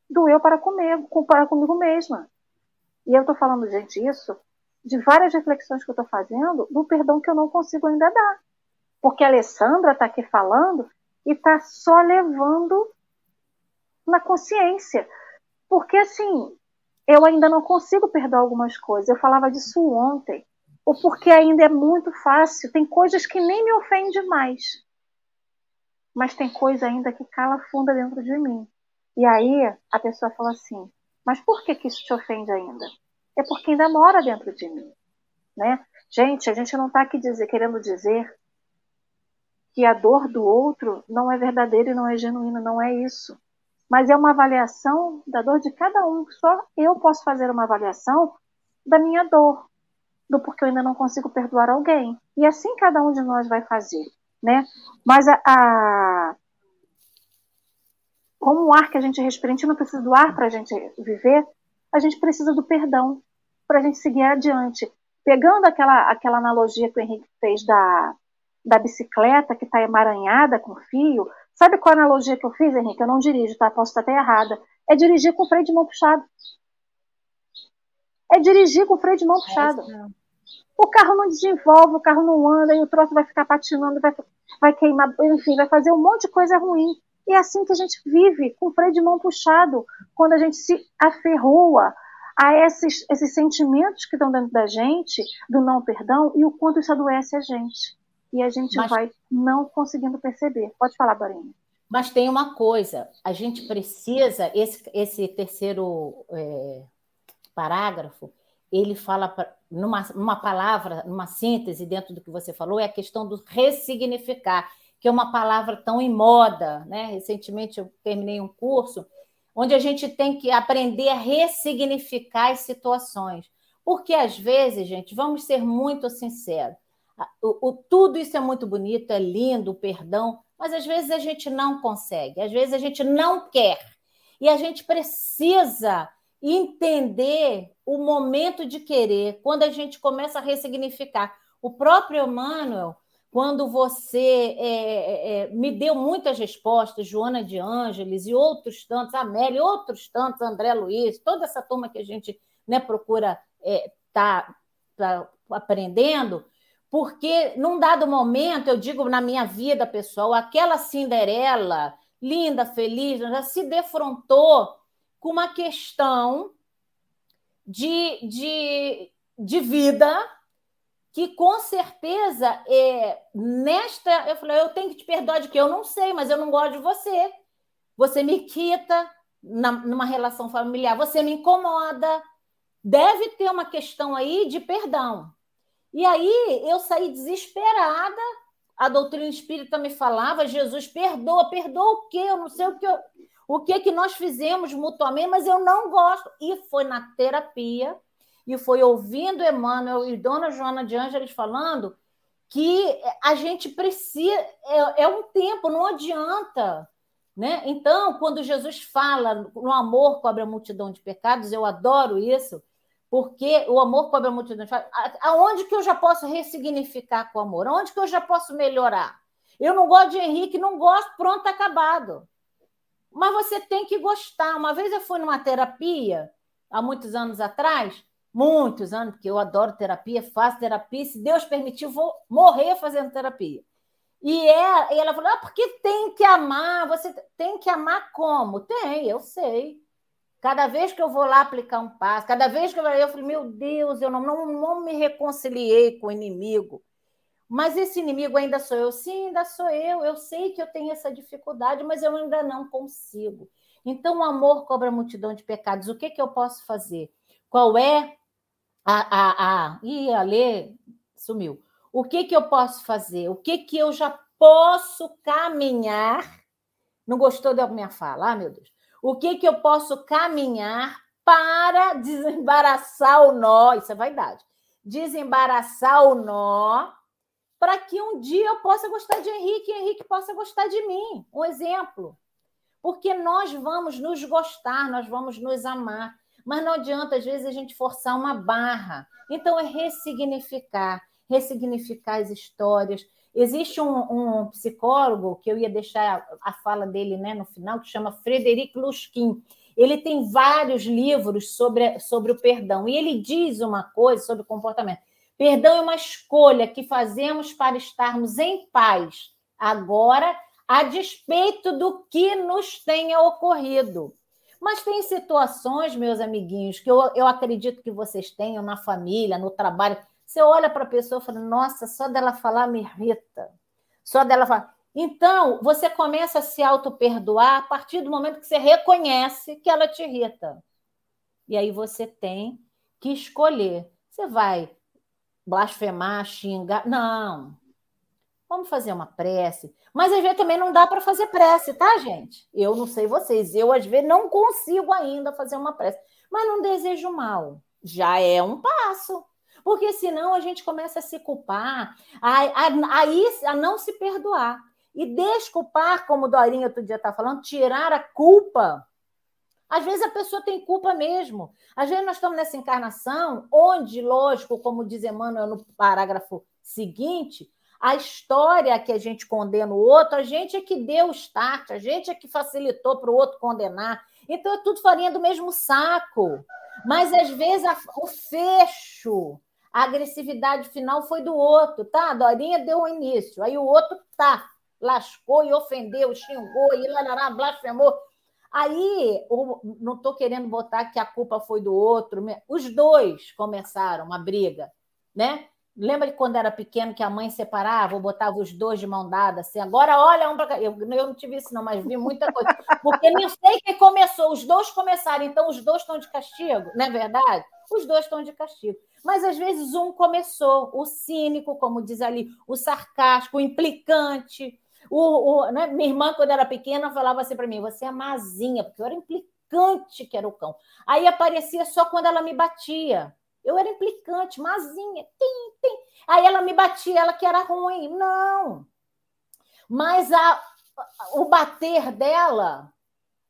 do eu para comigo, para comigo mesma. E eu estou falando, gente, isso de várias reflexões que eu estou fazendo do perdão que eu não consigo ainda dar. Porque a Alessandra está aqui falando e está só levando na consciência. Porque, assim, eu ainda não consigo perdoar algumas coisas. Eu falava disso ontem. O porquê ainda é muito fácil. Tem coisas que nem me ofendem mais. Mas tem coisa ainda que cala funda dentro de mim. E aí a pessoa fala assim: mas por que, que isso te ofende ainda? É porque ainda mora dentro de mim. Né? Gente, a gente não está aqui dizer, querendo dizer que a dor do outro não é verdadeira e não é genuína, não é isso. Mas é uma avaliação da dor de cada um. Só eu posso fazer uma avaliação da minha dor, do porquê eu ainda não consigo perdoar alguém. E assim cada um de nós vai fazer, né? Mas a, a como o ar que a gente respira, a gente não precisa do ar para a gente viver, a gente precisa do perdão para a gente seguir adiante. Pegando aquela, aquela analogia que o Henrique fez da, da bicicleta que está emaranhada com fio, sabe qual a analogia que eu fiz, Henrique? Eu não dirijo, tá? Posso estar até errada. É dirigir com freio de mão puxado. É dirigir com freio de mão puxado. O carro não desenvolve, o carro não anda e o troço vai ficar patinando, vai, vai queimar, enfim, vai fazer um monte de coisa ruim. E é assim que a gente vive, com o freio de mão puxado, quando a gente se aferrua a esses, esses sentimentos que estão dentro da gente, do não perdão, e o quanto isso adoece a gente. E a gente Mas... vai não conseguindo perceber. Pode falar, Dorinha. Mas tem uma coisa, a gente precisa, esse, esse terceiro é, parágrafo, ele fala numa, numa palavra, numa síntese dentro do que você falou, é a questão do ressignificar que é uma palavra tão em moda. Né? Recentemente eu terminei um curso onde a gente tem que aprender a ressignificar as situações. Porque às vezes, gente, vamos ser muito sinceros, o, o, tudo isso é muito bonito, é lindo, o perdão, mas às vezes a gente não consegue, às vezes a gente não quer. E a gente precisa entender o momento de querer, quando a gente começa a ressignificar. O próprio Emmanuel, quando você é, é, é, me deu muitas respostas, Joana de Ângeles e outros tantos, Amélia, outros tantos, André Luiz, toda essa turma que a gente né, procura estar é, tá, tá aprendendo, porque num dado momento, eu digo na minha vida pessoal, aquela Cinderela, linda, feliz, já se defrontou com uma questão de, de, de vida que com certeza é, nesta eu falei, eu tenho que te perdoar de que eu não sei, mas eu não gosto de você. Você me quita na, numa relação familiar, você me incomoda. Deve ter uma questão aí de perdão. E aí eu saí desesperada. A doutrina espírita me falava, Jesus perdoa, perdoa o quê? Eu não sei o que eu, o que que nós fizemos mutuamente, mas eu não gosto. E foi na terapia e foi ouvindo Emmanuel e Dona Joana de Ângeles falando que a gente precisa, é, é um tempo, não adianta. Né? Então, quando Jesus fala no amor cobre a multidão de pecados, eu adoro isso, porque o amor cobre a multidão de pecados. Aonde que eu já posso ressignificar com o amor? Aonde que eu já posso melhorar? Eu não gosto de Henrique, não gosto, pronto, acabado. Mas você tem que gostar. Uma vez eu fui numa terapia, há muitos anos atrás, muitos anos, porque eu adoro terapia, faço terapia, se Deus permitir, vou morrer fazendo terapia. E, é, e ela falou: ah, porque tem que amar, você tem que amar como? Tem, eu sei. Cada vez que eu vou lá aplicar um passo, cada vez que eu, eu falei, meu Deus, eu não, não, não me reconciliei com o inimigo. Mas esse inimigo ainda sou eu? Sim, ainda sou eu. Eu sei que eu tenho essa dificuldade, mas eu ainda não consigo. Então, o amor cobra multidão de pecados. O que, que eu posso fazer? Qual é a, a, a, ih, a Lê sumiu. O que, que eu posso fazer? O que, que eu já posso caminhar? Não gostou da minha fala? Ah, meu Deus. O que, que eu posso caminhar para desembaraçar o nó, isso é vaidade, desembaraçar o nó para que um dia eu possa gostar de Henrique e Henrique possa gostar de mim. Um exemplo. Porque nós vamos nos gostar, nós vamos nos amar. Mas não adianta, às vezes, a gente forçar uma barra. Então, é ressignificar, ressignificar as histórias. Existe um, um psicólogo, que eu ia deixar a fala dele né, no final, que chama Frederic Luskin. Ele tem vários livros sobre, sobre o perdão. E ele diz uma coisa sobre o comportamento. Perdão é uma escolha que fazemos para estarmos em paz, agora, a despeito do que nos tenha ocorrido. Mas tem situações, meus amiguinhos, que eu, eu acredito que vocês tenham na família, no trabalho. Você olha para a pessoa e fala: Nossa, só dela falar me irrita. Só dela falar. Então, você começa a se auto-perdoar a partir do momento que você reconhece que ela te irrita. E aí você tem que escolher. Você vai blasfemar, xingar. Não. Vamos fazer uma prece. Mas às vezes também não dá para fazer prece, tá, gente? Eu não sei vocês. Eu, às vezes, não consigo ainda fazer uma prece. Mas não desejo mal. Já é um passo. Porque senão a gente começa a se culpar, a, a, a, a não se perdoar. E desculpar, como Dorinha outro dia está falando, tirar a culpa às vezes a pessoa tem culpa mesmo. Às vezes nós estamos nessa encarnação onde, lógico, como diz Emmanuel no parágrafo seguinte, a história que a gente condena o outro, a gente é que deu o start, a gente é que facilitou para o outro condenar. Então é tudo farinha do mesmo saco. Mas às vezes a, o fecho, a agressividade final foi do outro, tá? A Dorinha deu o início, aí o outro tá, lascou e ofendeu, xingou e larará, blasfemou. Aí, não estou querendo botar que a culpa foi do outro, os dois começaram uma briga, né? Lembra de quando era pequeno que a mãe separava ou botava os dois de mão dada assim? Agora olha um para cá. Eu, eu não tive isso, não, mas vi muita coisa. Porque nem sei quem começou, os dois começaram, então os dois estão de castigo, não é verdade? Os dois estão de castigo. Mas às vezes um começou, o cínico, como diz ali, o sarcástico, o implicante, o, o, né? Minha irmã, quando era pequena, falava assim para mim: você é mazinha, porque eu era implicante que era o cão. Aí aparecia só quando ela me batia. Eu era implicante, mazinha, tim, tim. Aí ela me batia, ela que era ruim. Não. Mas a, o bater dela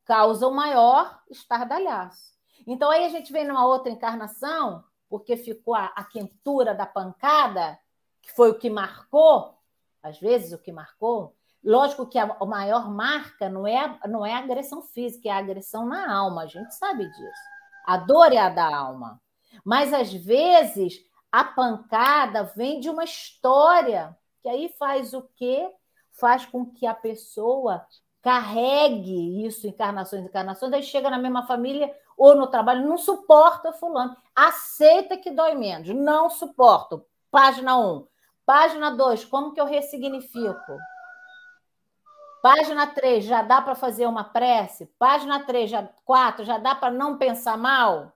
causa o maior estardalhaço. Então aí a gente vem numa outra encarnação, porque ficou a, a quentura da pancada, que foi o que marcou, às vezes o que marcou, Lógico que a, a maior marca não é, não é a agressão física, é a agressão na alma, a gente sabe disso. A dor é a da alma. Mas às vezes a pancada vem de uma história, que aí faz o quê? Faz com que a pessoa carregue isso, encarnações, encarnações, aí chega na mesma família ou no trabalho, não suporta fulano. Aceita que dói menos, não suporto. Página 1. Página 2, como que eu ressignifico? Página 3, já dá para fazer uma prece? Página 3, já, 4, já dá para não pensar mal?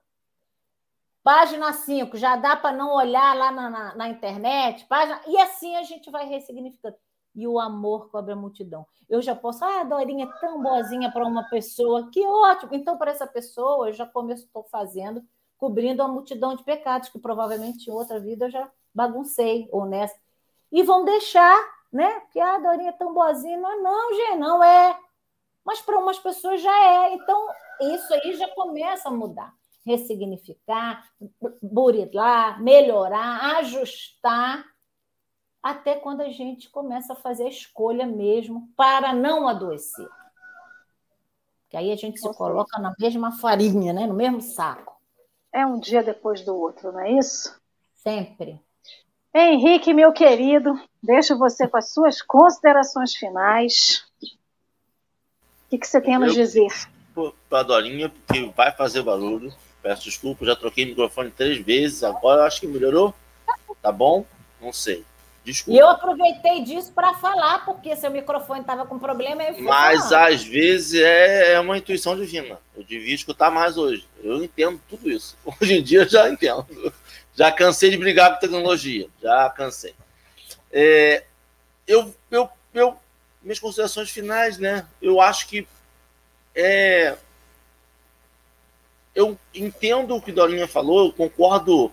Página 5, já dá para não olhar lá na, na, na, internet? Página... E assim a gente vai ressignificando. E o amor cobre a multidão. Eu já posso, ah, a Dorinha é tão boazinha para uma pessoa, que ótimo. Então, para essa pessoa, eu já estou fazendo, cobrindo a multidão de pecados, que provavelmente em outra vida eu já baguncei, nessa. E vão deixar né? Que a Dorinha é tão boazinha. Não, não, gente, não é. Mas para umas pessoas já é. Então, isso aí já começa a mudar. Ressignificar, burilar, melhorar, ajustar, até quando a gente começa a fazer a escolha mesmo para não adoecer. Que aí a gente se coloca na mesma farinha, né? no mesmo saco. É um dia depois do outro, não é isso? Sempre. Henrique, meu querido, deixo você com as suas considerações finais. O que, que você tem a nos dizer? Para a Dorinha, porque vai fazer barulho. Peço desculpa, já troquei o microfone três vezes, agora acho que melhorou. Tá bom? Não sei. Desculpa. E eu aproveitei disso para falar, porque seu microfone estava com problema. Eu Mas falando. às vezes é, é uma intuição divina. Eu devia escutar mais hoje. Eu entendo tudo isso. Hoje em dia eu já entendo. Já cansei de brigar com tecnologia. Já cansei. É, eu, eu, eu, minhas considerações finais, né? Eu acho que é, eu entendo o que Dorinha falou, eu concordo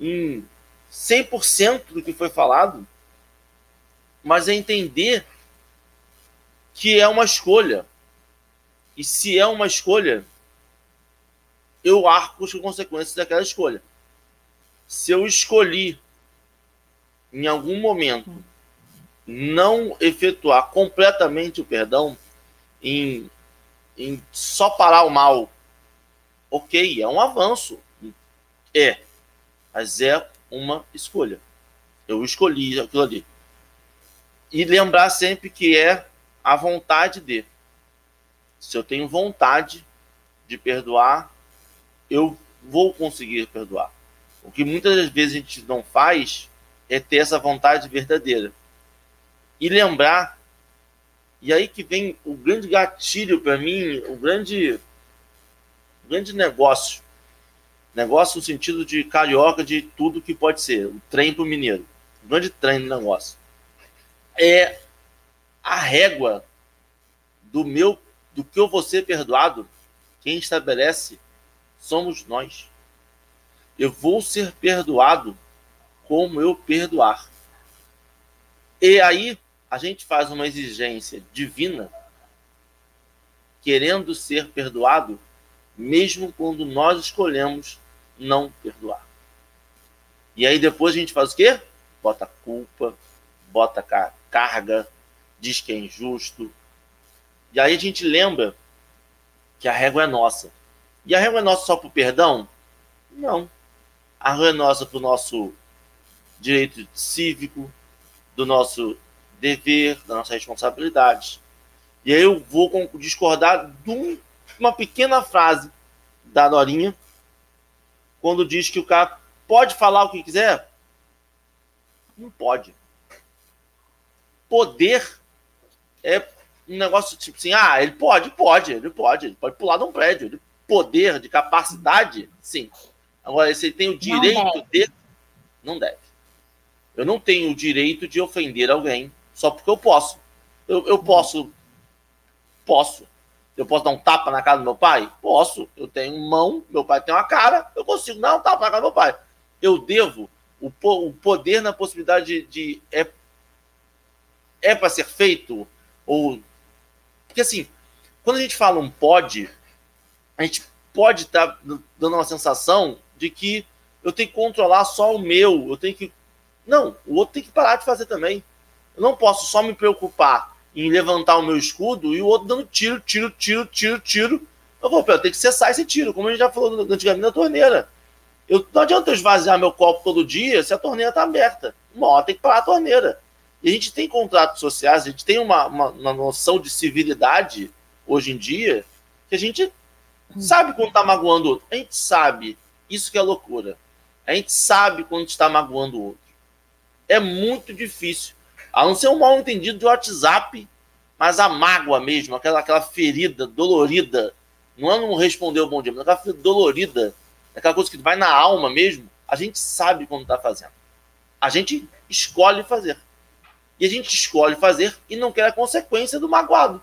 em 100% do que foi falado, mas é entender que é uma escolha. E se é uma escolha, eu arco as consequências daquela escolha. Se eu escolhi, em algum momento, não efetuar completamente o perdão, em, em só parar o mal, ok, é um avanço. É, mas é uma escolha. Eu escolhi aquilo ali. E lembrar sempre que é a vontade de. Se eu tenho vontade de perdoar, eu vou conseguir perdoar. O que muitas vezes a gente não faz é ter essa vontade verdadeira. E lembrar, e aí que vem o grande gatilho para mim, o grande, grande negócio. Negócio no sentido de carioca de tudo que pode ser. O trem para o mineiro. O grande trem do negócio. É a régua do meu, do que eu vou ser perdoado, quem estabelece somos nós. Eu vou ser perdoado como eu perdoar. E aí a gente faz uma exigência divina, querendo ser perdoado, mesmo quando nós escolhemos não perdoar. E aí depois a gente faz o quê? Bota culpa, bota carga, diz que é injusto. E aí a gente lembra que a régua é nossa. E a régua é nossa só para o perdão? Não. A régua é nossa para o nosso direito cívico, do nosso dever, da nossa responsabilidade. E aí eu vou discordar de uma pequena frase da Dorinha, quando diz que o cara pode falar o que quiser. Não pode. Poder é um negócio tipo assim, ah, ele pode, pode, ele pode, ele pode pular de um prédio. Ele, poder de capacidade, sim. Agora, se ele tem o direito não de. Não deve. Eu não tenho o direito de ofender alguém só porque eu posso. Eu, eu posso. Posso. Eu posso dar um tapa na cara do meu pai? Posso. Eu tenho mão, meu pai tem uma cara, eu consigo dar um tapa na cara do meu pai. Eu devo o, o poder na possibilidade de, de é, é para ser feito ou porque assim, quando a gente fala um pode, a gente pode estar tá dando uma sensação de que eu tenho que controlar só o meu, eu tenho que não, o outro tem que parar de fazer também. Eu não posso só me preocupar em levantar o meu escudo e o outro dando tiro, tiro, tiro, tiro, tiro. Eu vou, eu tenho que cessar esse tiro, como a gente já falou antigamente na torneira. Eu, não adianta eu esvaziar meu copo todo dia se a torneira está aberta. Uma hora tem que parar a torneira. E a gente tem contratos sociais, a gente tem uma, uma, uma noção de civilidade hoje em dia que a gente sabe quando está magoando o outro. A gente sabe. Isso que é loucura. A gente sabe quando está magoando o outro. É muito difícil. A não ser um mal entendido de WhatsApp, mas a mágoa mesmo, aquela, aquela ferida dolorida. Não é não responder o bom dia, mas aquela ferida dolorida, aquela coisa que vai na alma mesmo. A gente sabe quando está fazendo. A gente escolhe fazer. E a gente escolhe fazer e não quer a consequência do magoado.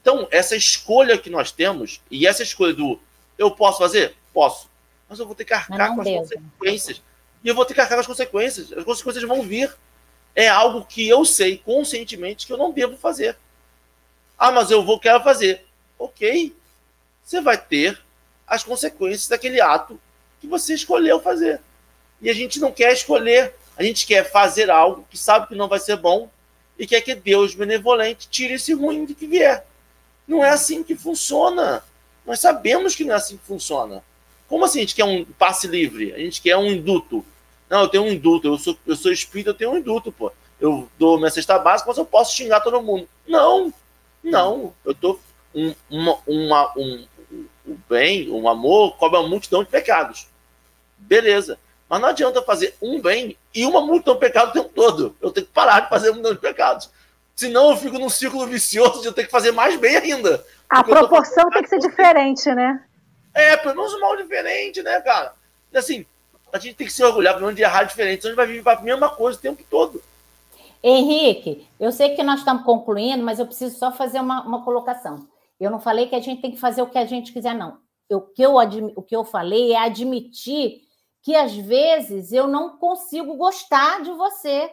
Então, essa escolha que nós temos, e essa escolha do eu posso fazer? Posso. Mas eu vou ter que arcar com as consequências. E eu vou ter que arcar as consequências. As consequências vão vir. É algo que eu sei conscientemente que eu não devo fazer. Ah, mas eu vou quero fazer. Ok. Você vai ter as consequências daquele ato que você escolheu fazer. E a gente não quer escolher a gente quer fazer algo que sabe que não vai ser bom e quer que Deus benevolente tire esse ruim de que vier. Não é assim que funciona. Nós sabemos que não é assim que funciona. Como assim a gente quer um passe livre? A gente quer um induto. Não, eu tenho um induto, eu sou, eu sou espírito, eu tenho um induto, pô. Eu dou minha cesta básica, mas eu posso xingar todo mundo. Não, não. Eu tô um, uma, uma, um, o bem, um amor, cobre uma multidão de pecados. Beleza. Mas não adianta fazer um bem e uma multidão de pecado o tempo todo. Eu tenho que parar de fazer uma multidão de pecados. Senão eu fico num círculo vicioso de eu ter que fazer mais bem ainda. A proporção tem que ser diferente, né? É, pelo menos um mal diferente, né, cara? Assim, a gente tem que se orgulhar pelo menos de errar diferente, senão a gente vai viver a mesma coisa o tempo todo. Henrique, eu sei que nós estamos concluindo, mas eu preciso só fazer uma, uma colocação. Eu não falei que a gente tem que fazer o que a gente quiser, não. Eu, o, que eu, o que eu falei é admitir que às vezes eu não consigo gostar de você.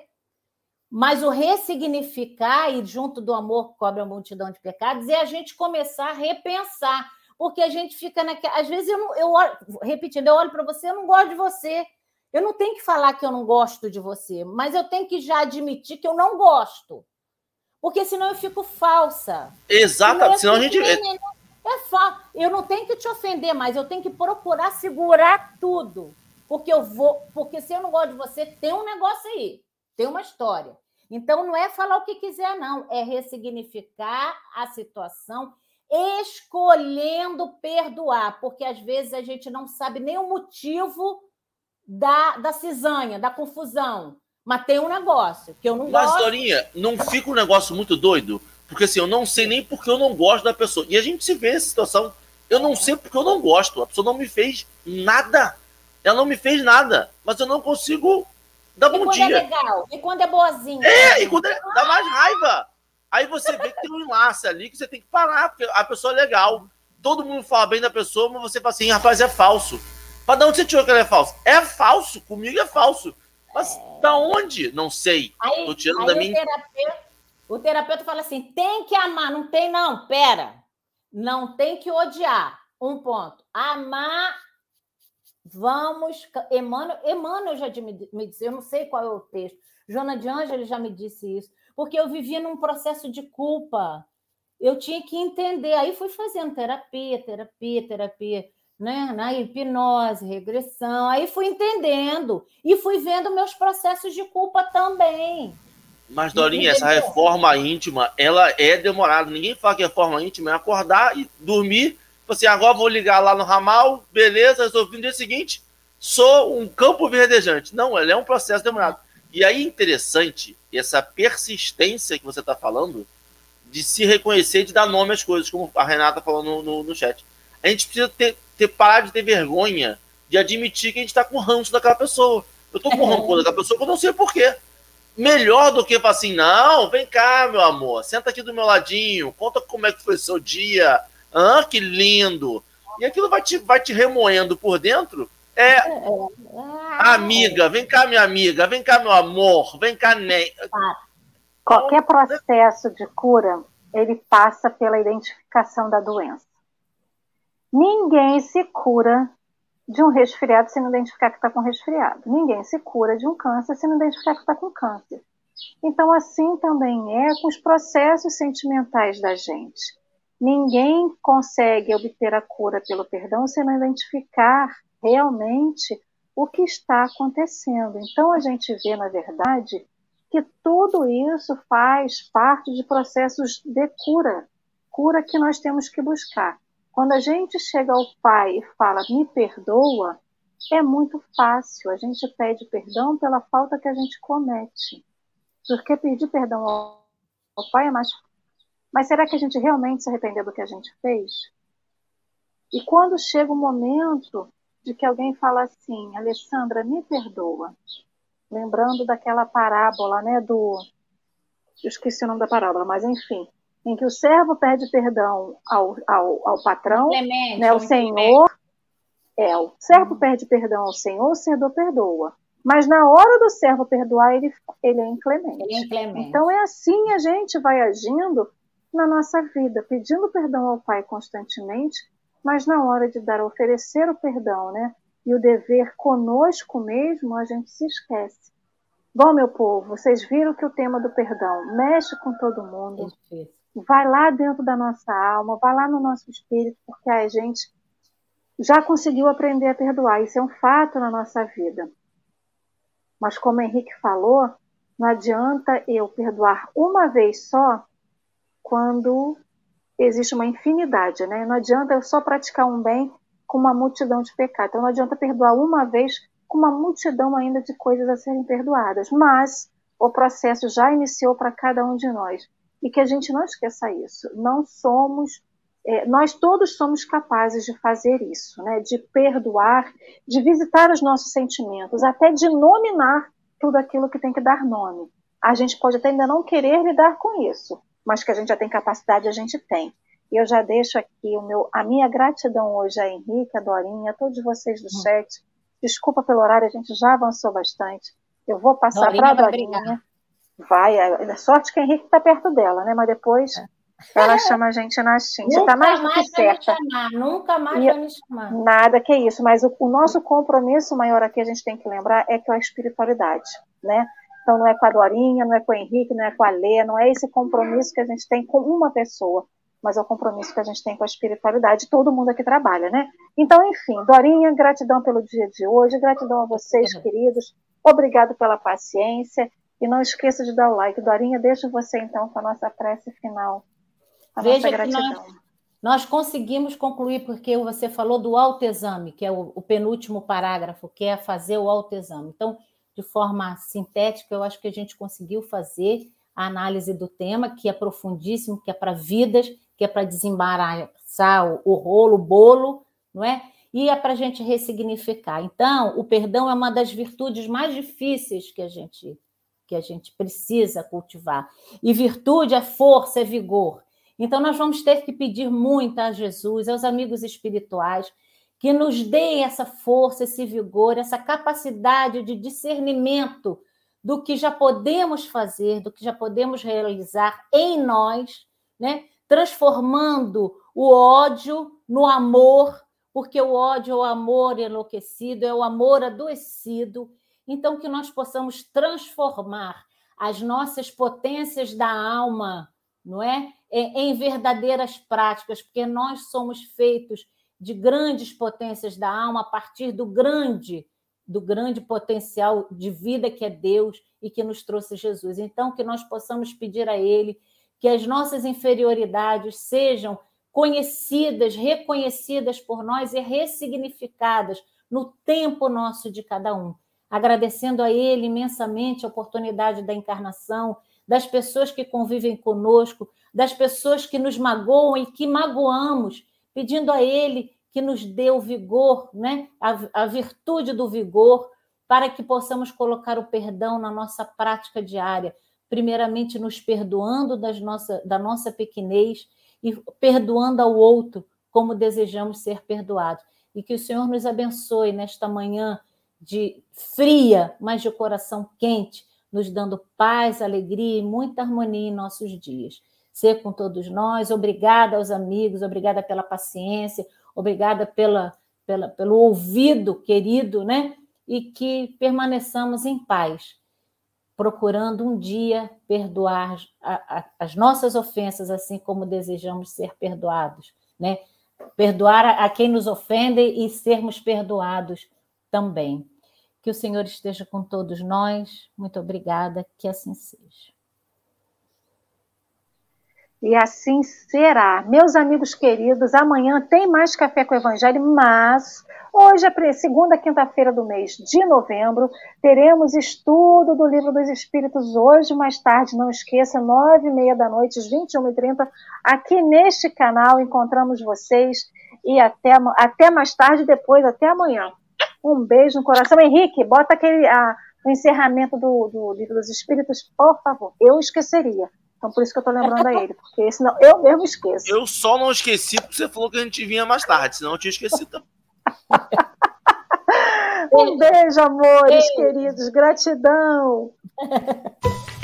Mas o ressignificar e junto do amor que cobra a multidão de pecados é a gente começar a repensar, porque a gente fica naquela. Às vezes eu, não, eu olho, repetindo, eu olho para você, eu não gosto de você. Eu não tenho que falar que eu não gosto de você, mas eu tenho que já admitir que eu não gosto. Porque senão eu fico falsa. Exatamente. Senão, senão a gente. É fa... Eu não tenho que te ofender, mas eu tenho que procurar segurar tudo. Porque eu vou. Porque se eu não gosto de você, tem um negócio aí, tem uma história. Então não é falar o que quiser, não. É ressignificar a situação, escolhendo perdoar, porque às vezes a gente não sabe nem o motivo da, da cisanha, da confusão. Mas tem um negócio que eu não Mas, gosto. Mas, Dorinha, não fica um negócio muito doido? Porque assim, eu não sei nem porque eu não gosto da pessoa. E a gente se vê nessa situação. Eu não sei porque eu não gosto. A pessoa não me fez nada. Ela não me fez nada. Mas eu não consigo dar bom dia. E quando é legal? E quando é boazinha? É, e quando é... dá mais raiva. Aí você vê que tem um enlace ali que você tem que parar, porque a pessoa é legal. Todo mundo fala bem da pessoa, mas você fala assim, rapaz, é falso. Mas de onde você tirou que ela é falso? É falso, comigo é falso. Mas é... da onde? Não sei. Aí, Tô tirando aí da minha. O terapeuta, o terapeuta fala assim: tem que amar, não tem, não. Pera. Não tem que odiar. Um ponto. Amar. Vamos. Emmanuel, Emmanuel já me disse, eu não sei qual é o texto. Joana de Ângelo já me disse isso. Porque eu vivia num processo de culpa. Eu tinha que entender. Aí fui fazendo terapia, terapia, terapia né, na hipnose, regressão. Aí fui entendendo e fui vendo meus processos de culpa também. Mas, Dorinha, essa reforma íntima, ela é demorada. Ninguém fala que reforma íntima é acordar e dormir. Você tipo agora vou ligar lá no ramal, beleza, resolvi no dia seguinte, sou um campo verdejante. Não, ela é um processo demorado. E aí, interessante, essa persistência que você está falando, de se reconhecer, de dar nome às coisas, como a Renata falou no, no, no chat. A gente precisa ter, ter parar de ter vergonha de admitir que a gente está com ranço daquela pessoa. Eu estou com rancor daquela pessoa que eu não sei porquê. Melhor do que falar assim, não, vem cá, meu amor, senta aqui do meu ladinho, conta como é que foi o seu dia. Ah, que lindo. E aquilo vai te, vai te remoendo por dentro. É, amiga, vem cá, minha amiga, vem cá, meu amor, vem cá, nem. Qualquer processo de cura, ele passa pela identificação da doença. Ninguém se cura de um resfriado se não identificar que está com resfriado. Ninguém se cura de um câncer se não identificar que está com câncer. Então, assim também é com os processos sentimentais da gente. Ninguém consegue obter a cura pelo perdão se não identificar realmente o que está acontecendo. Então, a gente vê, na verdade, que tudo isso faz parte de processos de cura cura que nós temos que buscar. Quando a gente chega ao Pai e fala, me perdoa, é muito fácil. A gente pede perdão pela falta que a gente comete. Porque pedir perdão ao Pai é mais fácil. Mas será que a gente realmente se arrependeu do que a gente fez? E quando chega o momento de que alguém fala assim, Alessandra, me perdoa. Lembrando daquela parábola, né, do... Eu esqueci o nome da parábola, mas enfim em que o servo pede perdão ao, ao, ao patrão, Clemente, né, o senhor, é, o servo pede perdão ao senhor, o senhor perdoa. Mas na hora do servo perdoar, ele, ele é inclemente. Ele é inclemente. Então é assim a gente vai agindo na nossa vida, pedindo perdão ao Pai constantemente, mas na hora de dar, oferecer o perdão, né? E o dever conosco mesmo, a gente se esquece. Bom, meu povo, vocês viram que o tema do perdão mexe com todo mundo. Vai lá dentro da nossa alma, vai lá no nosso espírito, porque a gente já conseguiu aprender a perdoar. Isso é um fato na nossa vida. Mas como o Henrique falou, não adianta eu perdoar uma vez só quando existe uma infinidade, né? Não adianta eu só praticar um bem com uma multidão de pecados. Então não adianta perdoar uma vez com uma multidão ainda de coisas a serem perdoadas. Mas o processo já iniciou para cada um de nós e que a gente não esqueça isso. Não somos, é, nós todos somos capazes de fazer isso, né? De perdoar, de visitar os nossos sentimentos, até de nominar tudo aquilo que tem que dar nome. A gente pode até ainda não querer lidar com isso, mas que a gente já tem capacidade, a gente tem. E eu já deixo aqui o meu, a minha gratidão hoje a Henrique, a Dorinha, a todos vocês do hum. chat. Desculpa pelo horário, a gente já avançou bastante. Eu vou passar para a Dorinha. Vai, é, é sorte que a Henrique está perto dela, né? Mas depois é. ela chama a gente na Steam. Você está mais do que certa. Chamar, nunca mais e, vai me chamar. Nada que isso, mas o, o nosso compromisso maior aqui, a gente tem que lembrar, é com a espiritualidade, né? Então não é com a Dorinha, não é com o Henrique, não é com a Lê, não é esse compromisso que a gente tem com uma pessoa, mas é o compromisso que a gente tem com a espiritualidade, todo mundo aqui trabalha, né? Então, enfim, Dorinha, gratidão pelo dia de hoje, gratidão a vocês, queridos, obrigado pela paciência, e não esqueça de dar o like. Dorinha, deixa você então com a nossa prece final, a Veja nossa gratidão. Nós, nós, conseguimos concluir, porque você falou do autoexame, que é o, o penúltimo parágrafo, que é fazer o autoexame. Então, de forma sintética, eu acho que a gente conseguiu fazer a análise do tema, que é profundíssimo, que é para vidas, que é para desembaraçar o, o rolo, o bolo, não é? E é para a gente ressignificar. Então, o perdão é uma das virtudes mais difíceis que a gente que a gente precisa cultivar. E virtude é força, é vigor. Então, nós vamos ter que pedir muito a Jesus, aos amigos espirituais, que nos dê essa força, esse vigor, essa capacidade de discernimento do que já podemos fazer, do que já podemos realizar em nós, né? transformando o ódio no amor, porque o ódio é o amor enlouquecido, é o amor adoecido. Então, que nós possamos transformar as nossas potências da alma, não é? Em verdadeiras práticas, porque nós somos feitos de grandes potências da alma a partir do grande, do grande potencial de vida que é Deus e que nos trouxe Jesus. Então, que nós possamos pedir a Ele que as nossas inferioridades sejam conhecidas, reconhecidas por nós e ressignificadas no tempo nosso de cada um. Agradecendo a Ele imensamente a oportunidade da encarnação, das pessoas que convivem conosco, das pessoas que nos magoam e que magoamos pedindo a Ele que nos dê o vigor, né? a, a virtude do vigor, para que possamos colocar o perdão na nossa prática diária, primeiramente nos perdoando das nossa, da nossa pequenez e perdoando ao outro como desejamos ser perdoados. E que o Senhor nos abençoe nesta manhã de fria, mas de coração quente, nos dando paz, alegria e muita harmonia em nossos dias ser com todos nós. Obrigada aos amigos, obrigada pela paciência, obrigada pela, pela, pelo ouvido querido, né? E que permaneçamos em paz, procurando um dia perdoar a, a, as nossas ofensas, assim como desejamos ser perdoados, né? Perdoar a, a quem nos ofende e sermos perdoados também. Que o Senhor esteja com todos nós. Muito obrigada, que assim seja. E assim será. Meus amigos queridos, amanhã tem mais Café com o Evangelho, mas hoje, é segunda quinta-feira do mês de novembro, teremos estudo do Livro dos Espíritos. Hoje, mais tarde, não esqueça, nove e meia da noite, às 21h30, aqui neste canal, encontramos vocês. E até, até mais tarde, depois, até amanhã. Um beijo no coração. Henrique, bota aquele a, o encerramento do, do Livro dos Espíritos, por favor. Eu esqueceria. Então por isso que eu tô lembrando a ele, porque senão eu mesmo esqueço. Eu só não esqueci porque você falou que a gente vinha mais tarde, senão eu tinha esquecido também. um beijo, amores beijo. queridos. Gratidão.